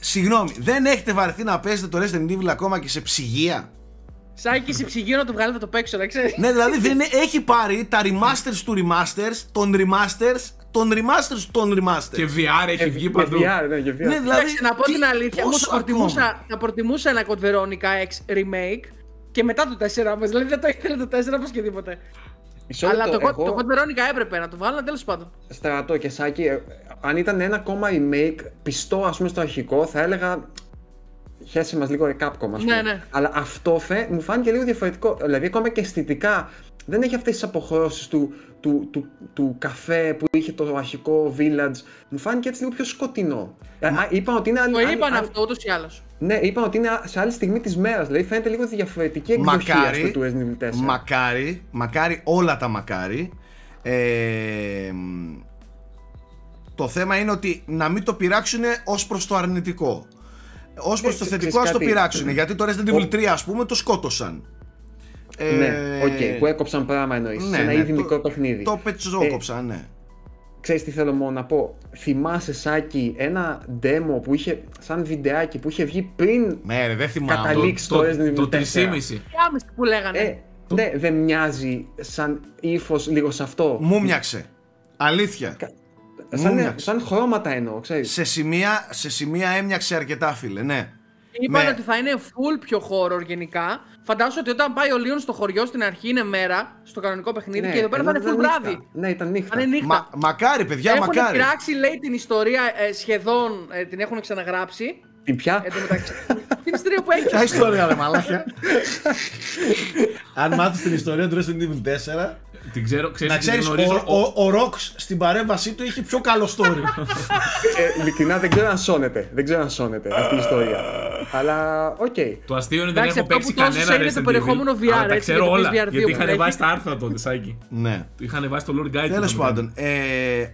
Συγγνώμη, δεν έχετε βαρεθεί να παίζετε το Resident Evil ακόμα και σε ψυγεία; Σάκη σε ψυγείο να το βγάλετε το παίξω, να ξέρεις. Ναι, δηλαδή δεν είναι- έχει πάρει τα remasters του remasters, των remasters, των remasters των remasters. Και VR έχει βγει Και παντού. VR, ναι, και VR. Ναι, δηλαδή. Εντάξει, να πω τι- την αλήθεια, εγώ πόσο θα προτιμούσα, ακόμα; θα προτιμούσα ένα Code Veronica X remake και μετά το 4 όμως, δηλαδή δεν το ήθελα το 4 όπως και τίποτε. Μισό Αλλά το, λεπτό, Code- εγώ- το Code Veronica έπρεπε να το βάλω, τέλος πάντων. Στρατό και Σάκη, ε, αν ήταν ένα ακόμα remake πιστό ας πούμε στο αρχικό, θα έλεγα χέσε μας λίγο ρε Capcom ας πούμε. Ναι, ναι. Αλλά αυτό φε, μου φάνηκε λίγο διαφορετικό. Δηλαδή ακόμα και αισθητικά δεν έχει αυτές τις αποχρώσεις του, του, του, του καφέ που είχε το αρχικό Village. Μου φάνηκε έτσι λίγο πιο σκοτεινό. Α, είπαν ότι είναι άλλη, Το άλλη- είπαν άλλη- αυτό ούτως ή άλλως. Ναι, είπαν ότι είναι σε άλλη στιγμή της μέρας. Δηλαδή φαίνεται λίγο διαφορετική εκδοχή ας Μακάρι, πούμε, του Resident Evil 4. μακάρι, μακάρι όλα τα μακάρι. Ε, μ, το θέμα είναι ότι να μην το πειράξουν ως προς το αρνητικό. Ως προς Ε, το ξέρεις θετικό ας το κάτι. πειράξουν. Γιατί το Resident Evil 3 ας πούμε το σκότωσαν. Ε, Ναι, οκ, που έκοψαν πράγμα εννοείς. ναι, σε ένα ναι, ήδη το- μικρό παιχνίδι. Το πετσόκοψαν, ναι. Ξέρεις τι θέλω μόνο να πω. Θυμάσαι Σάκη ένα demo που είχε σαν βιντεάκι που είχε βγει πριν Ναι, ρε, δεν θυμάμαι. Καταλήξει. Το, το Resident Evil το 4. 3,5. Άμεση που λέγανε. Ε, ναι, δεν μοιάζει σαν ύφος λίγο σε αυτό. Μου μοιάξε. Αλήθεια. Σαν, μου μοιάξε. σαν χρώματα εννοώ, ξέρεις. Σε σημεία, σε σημεία έμοιαξε αρκετά, φίλε, ναι. Είπαν με- ότι θα είναι full πιο horror γενικά. Φαντάζομαι ότι όταν πάει ο Λίον στο χωριό στην αρχή είναι μέρα, στο κανονικό παιχνίδι, και εδώ πέρα θα ενώ είναι full ήταν νύχτα. βράδυ. Ναι, ήταν νύχτα. Θα είναι νύχτα. Μα, μακάρι, παιδιά, έχουν μακάρι. πειράξει, λέει, την ιστορία ε, σχεδόν, ε, την έχουν ξαναγράψει. Την πια; Εν τω μεταξύ. την ιστορία που έχει. Ποια ιστορία, ρε μαλάκια. Αν μάθεις την ιστορία του Resident Evil 4, Την ξέρω, ξέρεις να ότι την ξέρεις, γνωρίζω. ο, ο, ο Ρόξ στην παρέμβασή του είχε πιο καλό story. ε, ειλικρινά δεν ξέρω αν σώνεται. Δεν ξέρω αν σώνεται αυτή η ιστορία. Αλλά, οκ. Το αστείο είναι ότι δεν Εντάξει, έχω αυτό παίξει που τόσους κανένα είναι Resident το Evil, περιεχόμενο VR, αλλά τα έτσι, ξέρω για το όλα, PSVR 2 γιατί που είχαν έχει. βάσει τα άρθρα τότε, Σάκη. ναι. Είχαν βάσει το Lord Guide. Τέλος του πάντων, ε,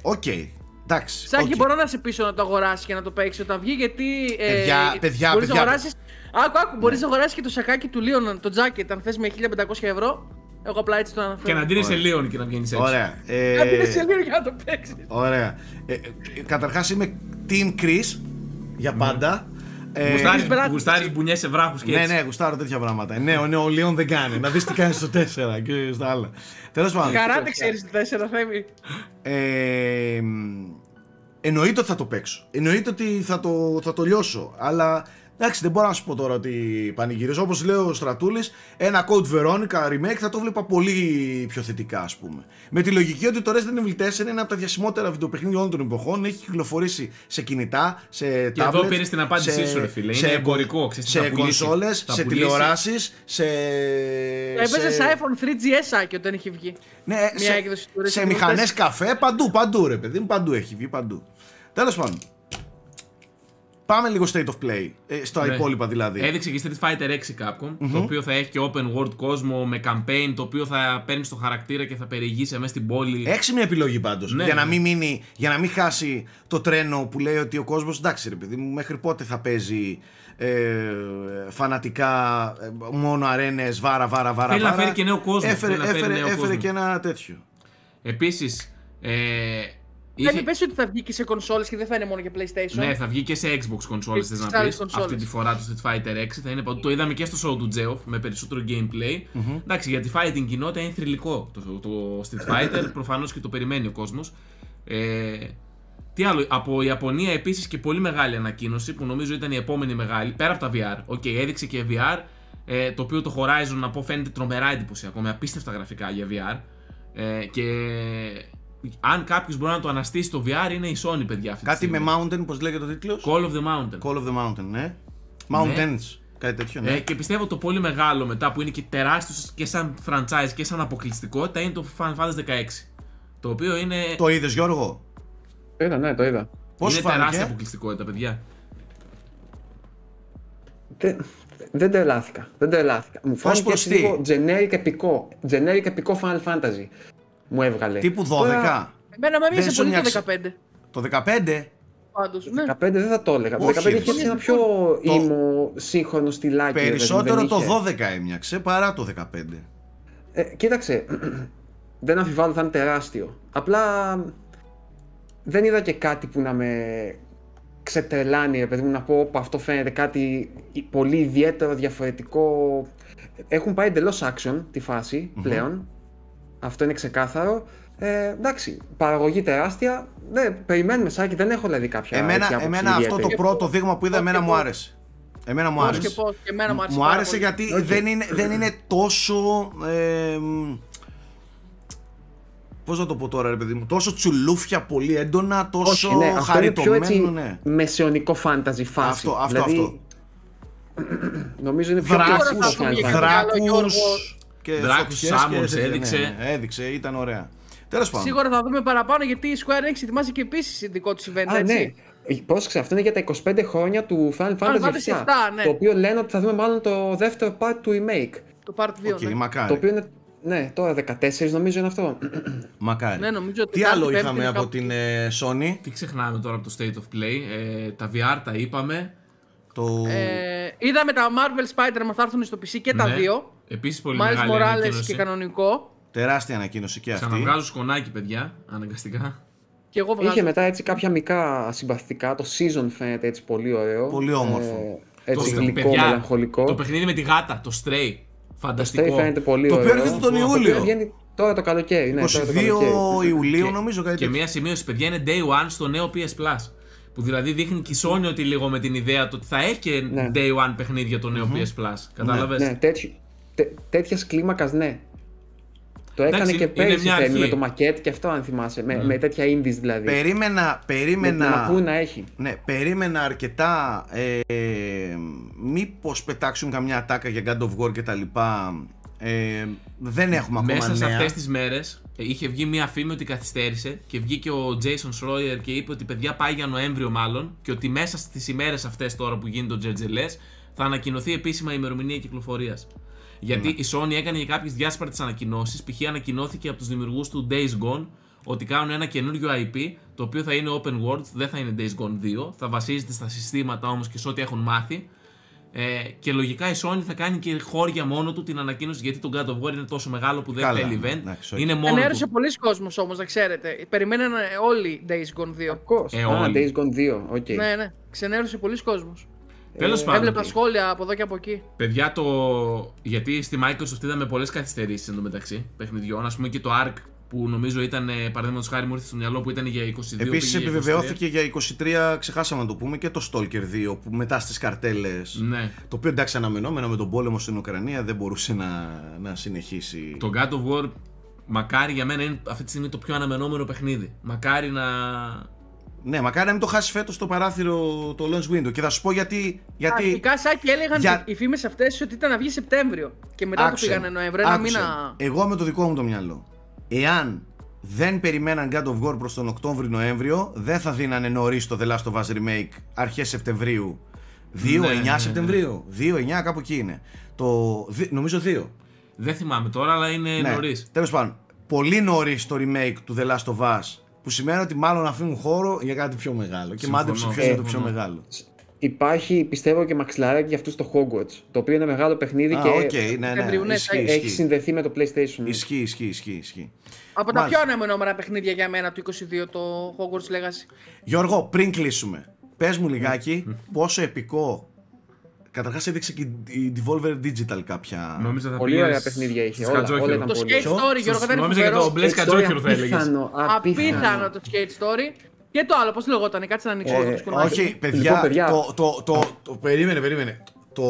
οκ. Εντάξει. Σάκη, οκ. μπορώ να σε πείσω να το αγοράσεις και να το παίξεις όταν βγει, γιατί. Ε, Παιδιά, παιδιά, μπορείς παιδιά. Να αγοράσεις... Άκου, άκου, μπορείς να αγοράσεις και το σακάκι του Λίον, το jacket, αν θες με 1500 ευρώ. Εγώ απλά έτσι το αναφέρω. Και να ντύνεις σε Λίον και να βγαίνεις έξω. Ωραία. Ε, Να μπει σε λίγο για να το παίξεις. Ωραία. Ε, ε, καταρχάς είμαι Team Chris για πάντα. Ε, Γουστάρεις- Chris Pratt. Γουστάρεις μπουνιές σε βράχους και ναι, έτσι. ναι, γουστάρω τέτοια πράγματα. Ναι, ο, ναι, ο Λίον δεν κάνει. Να δεις τι κάνει στο 4 και στα άλλα. Τέλος πάντων. Καράτε ξέρεις τι τέσσερα θέμη. Ε, μ, εννοείται ότι θα το παίξω. Εννοείται ότι θα το, θα το λιώσω. Αλλά εντάξει, δεν μπορώ να σου πω τώρα ότι πανηγυρίζω. Όπως λέει ο Στρατούλης, ένα Code Veronica remake θα το βλέπα πολύ πιο θετικά, ας πούμε. Με τη λογική ότι το Resident Evil 4 είναι ένα από τα διασημότερα βιντεοπαιχνίδια όλων των εποχών. Έχει κυκλοφορήσει σε κινητά, σε Και εδώ πήρες την απάντησή σου, ρε φίλε. Είναι εμπορικό, ξέρεις τι σε θα πουλήσεις. κονσόλες, Θα σε πουλήσεις. τηλεοράσεις, σε. Έπαιζες σε- σε iPhone 3GS Σάκη όταν είχε βγει. ναι, Μια σε, έκδοση του σε Resident Evil μηχανές 4. καφέ, παντού, παντού ρε παιδί μου, παντού έχει βγει, παντού. Τέλος πάντων. Πάμε λίγο state of play, ε, στα Ναι. υπόλοιπα δηλαδή. Έδειξε και Street Fighter 6 Capcom, το οποίο θα έχει και open world κόσμο με campaign, το οποίο θα παίρνει το χαρακτήρα και θα περιηγήσει μέσα στην πόλη. Έξυπνη επιλογή πάντως. Ναι, για, να ναι. μην μείνει, για να μην χάσει το τρένο που λέει ότι ο κόσμος εντάξει ρε παιδί μου, μέχρι πότε θα παίζει ε, φανατικά ε, μόνο αρένες, βάρα, βάρα, βάρα. Θέλει να βάρα. φέρει και νέο κόσμο, Έφερε, θέλει να φέρει έφερε, νέο έφερε κόσμο. και ένα τέτοιο. Επίσης, ε, Δεν είχε- είπες ότι θα βγει και σε κονσόλες και δεν θα είναι μόνο για PlayStation. Ναι, θα βγει και σε Xbox consoles, Και θες στις να άλλες πεις. κονσόλες. Αυτή τη φορά το Street Fighter 6 θα είναι παντού. Το είδαμε και στο show του Geoff με περισσότερο gameplay. Εντάξει, για τη fighting κοινότητα είναι θρυλικό το, το Street Fighter. Προφανώς και το περιμένει ο κόσμος. Ε, τι άλλο, από Ιαπωνία επίσης και πολύ μεγάλη ανακοίνωση που νομίζω ήταν η επόμενη μεγάλη, πέρα από τα VR. Οκ, έδειξε και VR, ε, το οποίο το Horizon να πω φαίνεται τρομερά εντυπωσιακό, με απίστευτα γραφικά για VR. Ε, και αν κάποιος μπορεί να το αναστήσει το VR είναι η Sony, παιδιά. Αυτή τη Κάτι στιγμή. με Mountain, πώς λέγεται ο τίτλος; Call of the Mountain. Call of the Mountain, ναι. Mountains, κάτι τέτοιο, ναι. Ε, και πιστεύω το πολύ μεγάλο μετά που είναι και τεράστιος και σαν franchise και σαν αποκλειστικότητα είναι το Final Fantasy 16. Το οποίο είναι, Το είδες, Γιώργο; Το είδα, ναι, το είδα. Πώς είναι σου τεράστια φάνηκε. αποκλειστικότητα, παιδιά. Δεν, δεν τρελάθηκα. Δεν τρελάθηκα. Μου φάνηκε προς έτσι τι; λίγο generic επικό. Generic επικό Final Fantasy. Μου έβγαλε. Τύπου 12. Τώρα, Εμένα με Δεν μίλησε σου πολύ μοιάξε. το 15. Το 15. Πάντως, ναι. 15 δεν θα το έλεγα. Το Όχι, 15 ρε, είχε έτσι ένα πιο Το- ήμο σύγχρονο στυλάκι. ρε παιδί μου, Περισσότερο δεν το είχε. 12 έμοιαξε παρά το 15. Ε, κοίταξε, δεν αμφιβάλλω θα είναι τεράστιο. Απλά δεν είδα και κάτι που να με ξετρελάνει, ρε παιδί μου, να πω «Όπα, αυτό φαίνεται κάτι πολύ ιδιαίτερο, διαφορετικό. Έχουν πάει εντελώς action τη φάση πλέον. Αυτό είναι ξεκάθαρο. Ε, εντάξει, παραγωγή τεράστια. Ναι, περιμένουμε Σάκη, δεν έχω δηλαδή κάποια έτσι Εμένα, άποψη εμένα αυτό το ιδιαίτερη. πρώτο δείγμα που είδα, Πώς εμένα και μου πώς. άρεσε. Εμένα μου Πώς άρεσε. και πώς. Και εμένα μου άρεσε Μου πάρα άρεσε πολύ. γιατί Οκ. δεν, είναι, δεν είναι τόσο. Ε, μ, πώς να το πω τώρα, ρε παιδί μου. Τόσο τσουλούφια πολύ έντονα, τόσο Όχι, ναι, αυτό είναι πιο έτσι χαριτωμένο. Ναι. μεσαιωνικό fantasy φάση. Αυτό, αυτό, δηλαδή, αυτό. Νομίζω είναι πιο Δράκους, κλασικό Τώρα θα Final πούμε Fantasy. για Δράκους, Γιώργο. Και Δράκους φωτιές Summons τέτοια, έδειξε. ναι, ναι, έδειξε, ήταν ωραία. Τέλος πάντων. Σίγουρα θα δούμε παραπάνω γιατί η Square Enix ετοιμάζει και επίσης δικό του event, Α, έτσι. ναι. Πρόσεξε, αυτό είναι για τα 25 χρόνια του Final Fantasy Fantasy VII. 7, ναι. Το οποίο λένε ότι θα δούμε μάλλον το δεύτερο part του remake. Το Part 2. Οκ, ναι. μακάρι. Το οποίο είναι. Ναι, τώρα 14 νομίζω είναι αυτό. μακάρι. Ναι, νομίζω ότι Τι κάτι άλλο πέμπτη είχαμε είναι από κάπου την ε, Sony; Τι ξεχνάμε τώρα από το State of Play. Ε, τα VR τα είπαμε. Το... Ε, είδαμε τα Marvel Spider-Man θα έρθουν στο PC και τα Ναι. δύο. Επίσης πολύ Miles μεγάλη Morales ανακοίνωση. και κανονικό. Τεράστια ανακοίνωση και αυτή. Ξαναβγάζω σκονάκι, παιδιά, αναγκαστικά. Και εγώ βγάζω. Είχε μετά έτσι κάποια μικρά συμπαθητικά. Το season φαίνεται έτσι πολύ ωραίο. Πολύ όμορφο. Ε, έτσι Το- γλυκό, παιδιά, μελαγχολικό. Το παιχνίδι με τη γάτα, το Stray. Το Φανταστικό. Stray φαίνεται πολύ Το ωραίο. οποίο έρχεται τον Το Ιούλιο. οποίο βγαίνει τώρα το καλοκαίρι. Ναι, τώρα το 22 καλοκαίρι. Ιουλίου Και- νομίζω κάτι Και τέτοιο. μία σημείωση, παιδιά, είναι day one στο νέο PS Plus. Που δηλαδή δείχνει και η Sony ότι λίγο με την ιδέα του ότι θα έχει και Ναι. day one παιχνίδια το νέο PS Plus. Κατάλαβες; Ναι, τέτοιας κλίμακας ναι. Το έκανε Εντάξει, και είναι πέρυσι μια Θέμη, αρχή. με το μακέτ και αυτό αν θυμάσαι. Με, με τέτοια indies δηλαδή. Περίμενα, Με, περίμενα, να πού να έχει. ναι, περίμενα αρκετά ε, μήπως πετάξουν καμιά ατάκα για God of War και τα λοιπά. Ε, δεν έχουμε ακόμα Μέσα σε νέα. αυτές τις μέρες είχε βγει μία φήμη ότι καθυστέρησε και βγήκε ο Jason Schroyer και είπε ότι παιδιά πάει για Νοέμβριο μάλλον και ότι μέσα στις ημέρες αυτές τώρα που γίνεται το Τζερτζελέ θα ανακοινωθεί επίσημα η ημερομηνία κυκλοφορίας. Γιατί Ναι. η Sony έκανε και κάποιες διάσπαρτες ανακοινώσεις. Π.χ. ανακοινώθηκε από τους δημιουργούς του Days Gone ότι κάνουν ένα καινούριο IP το οποίο θα είναι open world, δεν θα είναι Days Gone 2, θα βασίζεται στα συστήματα όμως και σε ό,τι έχουν μάθει. Ε, και λογικά η Sony θα κάνει και χώρια μόνο του την ανακοίνωση γιατί το God of War είναι τόσο μεγάλο που δεν Καλά, θέλει event. εντάξει, οκ. είναι μόνο Ξενέρωσε του. πολύς κόσμος όμως, να ξέρετε. Περιμέναν όλοι Days Gone 2. Κακώς. Ε, Α, όλοι. Days Gone 2. οκ. Ναι, ναι. Ξενέρωσε πολύς κόσμος. Τέλος πάντων. Έβλεπα σχόλια από εδώ και από εκεί. Παιδιά, το. Γιατί στη Microsoft είδαμε πολλές καθυστερήσεις εντωμεταξύ παιχνιδιών. Ας πούμε και το ARK που νομίζω ήταν, ε, παραδείγματος χάρη μου ήρθε στο μυαλό που ήταν για 22. Επίσης πήγε για 23. επιβεβαιώθηκε για 23, ξεχάσαμε να το πούμε, και το Stalker 2 που μετά στις καρτέλες Ναι. Το οποίο εντάξει αναμενόμενο με τον πόλεμο στην Ουκρανία δεν μπορούσε να, να συνεχίσει. Το God of War, μακάρι για μένα είναι αυτή τη στιγμή το πιο αναμενόμενο παιχνίδι. Μακάρι να. Ναι, μακάρι να μην το χάσεις φέτος το παράθυρο το launch window. Και θα σου πω γιατί. γιατί... Αρχικά, Σάκη, έλεγαν Για- οι φήμες αυτές ότι ήταν να βγει Σεπτέμβριο. Και μετά Άκουσε, το πήγανε Νοέμβριο. Ένα άκουσε. μήνα. Εγώ με το δικό μου το μυαλό. Εάν δεν περιμέναν God of War προς τον Οκτώβριο-Νοέμβριο, δεν θα δίνανε νωρίς το The Last of Us Remake αρχές Σεπτεμβρίου. 2-9 Ναι, ναι, ναι. Σεπτεμβρίου. 2-9 κάπου εκεί είναι. Το, δι- νομίζω 2. Δεν θυμάμαι τώρα, αλλά είναι Ναι. νωρίς. Τέλος πάντων, πολύ νωρίς το remake του The Last of Us. Που σημαίνει ότι μάλλον αφήνουν χώρο για κάτι πιο μεγάλο. Και Συμφωνώ. μάντεψε ποιο Ε, είναι το πιο συμφωνώ. μεγάλο. Υπάρχει πιστεύω και μαξιλαράκι για αυτούς το Hogwarts. Το οποίο είναι μεγάλο παιχνίδι Α, και οκ, ναι, Σεπτεμβρίου, ναι. ναι, Ισχύει, έχει ισχύει. συνδεθεί με το PlayStation. Ισχύει, ισχύει, ισχύει, ισχύει. Από τα Μάλιστα. πιο αναμενόμενα παιχνίδια για μένα του 22 το Hogwarts Legacy. Γιώργο, πριν κλείσουμε, πες μου λιγάκι πόσο επικό. Καταρχάς έδειξε και η Devolver Digital κάποια. Νόμιζα θα Πολύ πήγες ωραία παιχνίδια είχε, στις όλα- Κατζόχυρο. όλα ήταν Το πολύ. Skate Ποιο; Story, Γιώργο, ήταν Νόμιζα για το φοβερό. Blaze Κατζόχυρο θα έλεγες. Απίθανο, Απίθανο το Skate Story. Και το άλλο, πώς λεγόταν, κάτσε να ανοίξω Ε, εδώ το σκονάκι. Όχι, παιδιά, Λοιπόν, παιδιά. Το, το, το, το, περίμενε, περίμενε. Το.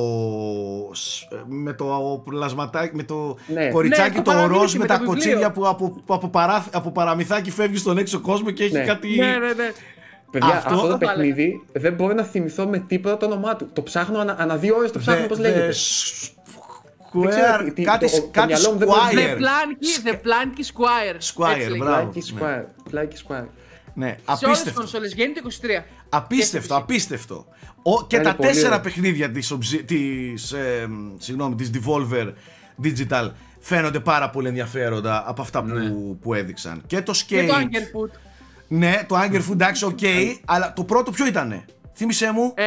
σ- Με το πλασματάκι, με το Ναι. κοριτσάκι Ναι, το το παραμύθι ροζ με με τα το βιβλίο. κοτσίδια που από, που από, παρά, από παραμυθάκι φεύγει στον έξω κόσμο και έχει Ναι. κάτι. Ναι, ναι, ναι. Παιδιά, Αυτό- αυτό, το το βάλε. παιχνίδι δεν μπορώ να θυμηθώ με τίποτα το όνομά του. Το ψάχνω ανα, ανά δύο ώρες, το ψάχνω πώς The- λέγεται. the Δεν ξέρω Square, τι- τι- κάτι, το- το κάτι μυαλό μου δεν μπορεί να- The Squire. Planky, the Planky Squire. Squire, Έτσι λέγεται. μπράβο. Πλάκι ναι. Square. Πλάκι Square. Ναι, Σε όλες τις απίστευτο. κονσόλες βγαίνει το 23. Απίστευτο, απίστευτο. Ο, και Είναι τα πολύ τέσσερα ωραίο. παιχνίδια της, Obsi- της, ε, συγγνώμη, της Devolver Digital φαίνονται πάρα πολύ ενδιαφέροντα από αυτά που, που έδειξαν. Και το Και το Skate. Anger Foot. Ναι, το Anger Foot εντάξει, οκ, αλλά το πρώτο ποιο ήτανε; Θύμησέ μου. Ε,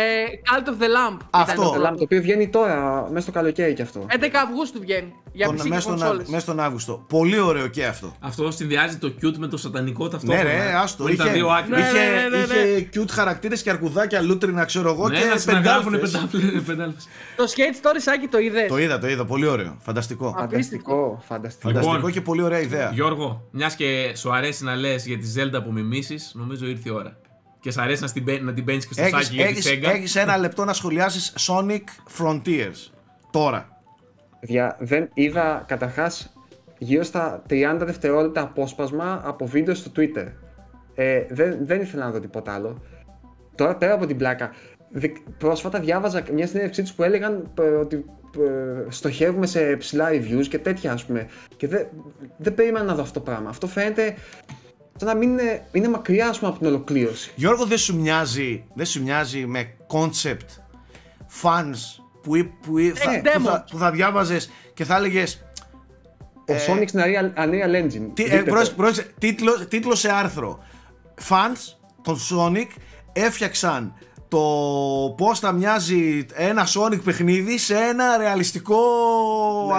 Cult of the Lamb. Αυτό. ήταν Το το Lamb, το οποίο βγαίνει τώρα, μέσα στο καλοκαίρι κι αυτό. 11 Αυγούστου βγαίνει. Για τον- PC και μέσα, στον, κονσόλες. μέσα στον Αύγουστο. Πολύ ωραίο και αυτό. Αυτό συνδυάζει το cute με το σατανικό Ναι, ταυτόχρονα. ρε, άστο. Που είναι τα Είχε, δύο άκρα. είχε, Ναι, ναι, ναι, ναι. είχε cute χαρακτήρες και αρκουδάκια λούτρινα, ξέρω εγώ, Ναι, και να συναγράφουν πεντάλφες. πεντάλφες. Το Skate Story, Σάκη, το είδες; Το είδα, το είδα. Πολύ ωραίο. Φανταστικό. Φανταστικό, φανταστικό. Φανταστικό Λοιπόν, και πολύ ωραία ιδέα. Γιώργο, μιας και σου αρέσει να λες για τη Zelda που μιμήσεις, νομίζω ήρθε η ώρα. Και σ' αρέσει να, στην, παί- να την παίρνεις και στο Έχεις, σάκι για τη έχεις, Sega. έχεις ένα λεπτό να σχολιάσεις Sonic Frontiers. Τώρα. Παιδιά, δεν είδα καταρχάς γύρω στα 30 δευτερόλεπτα απόσπασμα από βίντεο στο Twitter. Ε, δεν, δεν ήθελα να δω τίποτα άλλο. Τώρα πέρα από την πλάκα, δι- πρόσφατα διάβαζα μια συνέντευξή τους που έλεγαν ε, ότι ε, στοχεύουμε σε ψηλά reviews και τέτοια ας πούμε και δεν δεν περίμενα να δω αυτό το πράγμα. Αυτό φαίνεται σαν να μην είναι, είναι μακριά ας πούμε από την ολοκλήρωση. Γιώργο δεν σου μοιάζει, δεν σου μοιάζει με concept fans που, ή- που, ή- θα, demo. που, θα, που θα διάβαζες και θα έλεγες. Ο Sonic στην Unreal, Unreal Engine. Τι, δείτε ε, το. πρόσεξε, πρόσεξε, τίτλο, τίτλο σε άρθρο. Fans των Sonic έφτιαξαν το πώς θα μοιάζει ένα Sonic παιχνίδι σε ένα ρεαλιστικό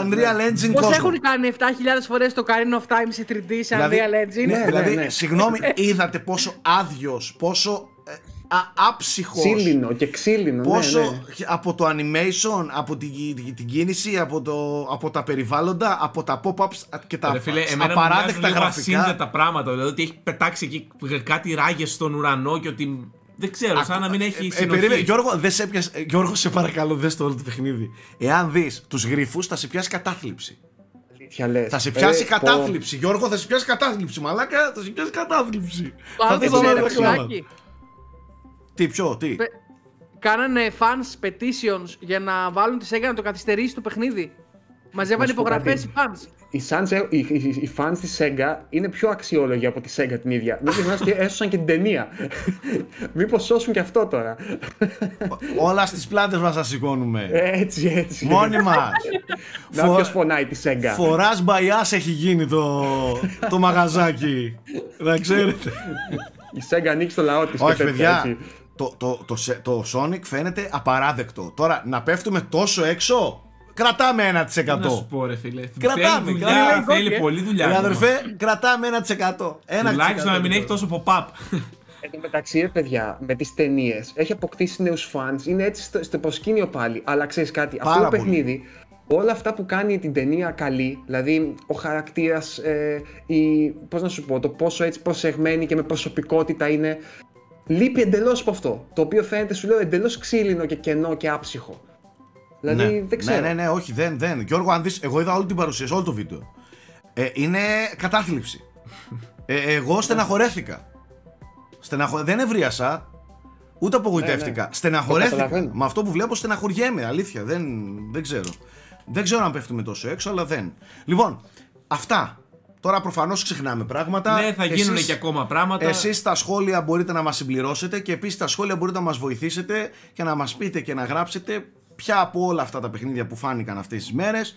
Unreal Engine Πώς κόσμο. έχουν κάνει 7.000 φορές το Ocarina of Time σε 3D σε Δηλαδή- Unreal Engine; Ναι, δηλαδή, ναι. συγγνώμη, είδατε πόσο άδειος, πόσο ε, α, άψυχος, Ξύλινο και ξύλινο. πόσο ναι, ναι. από το animation, από την, την, την κίνηση, από, το, από τα περιβάλλοντα, από τα pop-ups και τα Ρε φίλε, εμένα μου μοιάζουν απαράδεκτα λίγο γραφικά. ασύνδετα πράγματα. Δηλαδή ότι έχει πετάξει εκεί κάτι ράγες στον ουρανό και ότι. Δεν ξέρω, σαν να μην έχει Ε, ε, συνοχή. περίμενε, Γιώργο, δεν σε έπιασε, ε, Γιώργο, σε παρακαλώ, δες το όλο το παιχνίδι. Εάν δεις τους γρίφους, θα σε πιάσει κατάθλιψη. Αλήθεια λες. Θα σε πιάσει Ε, κατάθλιψη. Γιώργο, θα σε πιάσει κατάθλιψη. Μαλάκα, θα σε πιάσει κατάθλιψη. Το άλλο Θα δεις δεν όλα τα ξέρω, κλάματα. Σάκη. Τι, ποιο, τι; Πε- Κάνανε fans petitions για να βάλουν τη Sega να το καθυστερήσει το παιχνίδι. Μαζεύανε Να σου πω υπογραφές κάτι. οι fans. Οι, fans, ε, οι, οι, οι fans της Sega είναι πιο αξιόλογοι από τη Sega την ίδια. Μην ξεχνάς ότι έσωσαν και την ταινία. Μήπως σώσουν και αυτό τώρα. Όλα στις πλάτες μας θα σηκώνουμε. έτσι, έτσι. Μόνοι μας. Να Φο- ποιος πονάει τη Sega. Φοράς μπαϊάς έχει γίνει το, το μαγαζάκι. Να ξέρετε. Η Sega ανοίξει το λαό της. και Όχι, τέτοια, παιδιά. έτσι. Το, το, το, σε- το Sonic φαίνεται απαράδεκτο. Τώρα, να πέφτουμε τόσο έξω, κρατάμε 1%. Τι να σου πω, ρε φίλε. Κρατάμε, θέλει κρατάμε. δουλειά, θέλει Ε, πολλή δουλειά. Ρε ακόμα. αδερφέ, κρατάμε 1%. 1%. Τουλάχιστον να μην έχει τόσο pop-up. Εν τω μεταξύ, ρε παιδιά, με τις ταινίες έχει αποκτήσει νέους fans, είναι έτσι στο, στο προσκήνιο πάλι. Αλλά ξέρεις κάτι, αυτό Πάρα το πολύ. παιχνίδι, όλα αυτά που κάνει την ταινία καλή, δηλαδή ο χαρακτήρας, ε, η, πώς να σου πω, το πόσο έτσι προσεγμένη και με προσωπικότητα είναι, λείπει εντελώς από αυτό. Το οποίο φαίνεται, σου λέω, εντελώς ξύλινο και κενό και άψυχο. Δηλαδή, ναι. δεν ξέρω. Ναι, ναι, ναι, όχι, δεν, δεν. Γιώργο, αν δεις, εγώ είδα όλη την παρουσίαση, όλο το βίντεο. Ε, είναι κατάθλιψη. Ε, εγώ στεναχωρέθηκα. Στεναχω... Δεν ευρίασα, ούτε απογοητεύτηκα. Ναι, ναι. Στεναχωρέθηκα. Το καταλαβαίνω. Με αυτό που βλέπω στεναχωριέμαι, αλήθεια. Δεν, δεν ξέρω. Δεν ξέρω αν πέφτουμε τόσο έξω, αλλά δεν. Λοιπόν, αυτά. Τώρα προφανώς ξεχνάμε πράγματα. Ναι, θα γίνουν Εσείς- και ακόμα πράγματα. Εσείς στα σχόλια μπορείτε να μας συμπληρώσετε και επίσης στα σχόλια μπορείτε να μας βοηθήσετε και να μας πείτε και να γράψετε ποια από όλα αυτά τα παιχνίδια που φάνηκαν αυτές τις μέρες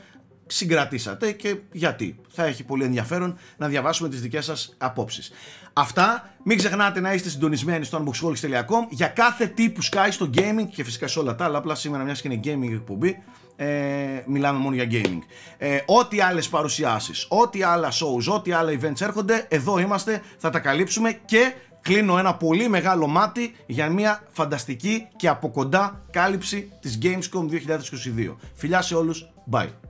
συγκρατήσατε και γιατί. Θα έχει πολύ ενδιαφέρον να διαβάσουμε τις δικές σας απόψεις. Αυτά, μην ξεχνάτε να είστε συντονισμένοι στο unboxholics.com για κάθε τι που σκάει στο gaming και φυσικά σε όλα τα άλλα, απλά σήμερα μιας και είναι gaming εκπομπή, ε, μιλάμε μόνο για gaming. Ε, ό,τι άλλες παρουσιάσεις, ό,τι άλλα shows, ό,τι άλλα events έρχονται, εδώ είμαστε, θα τα καλύψουμε και κλείνω ένα πολύ μεγάλο μάτι για μια φανταστική και από κοντά κάλυψη της Gamescom 2022. Φιλιά σε όλους, bye.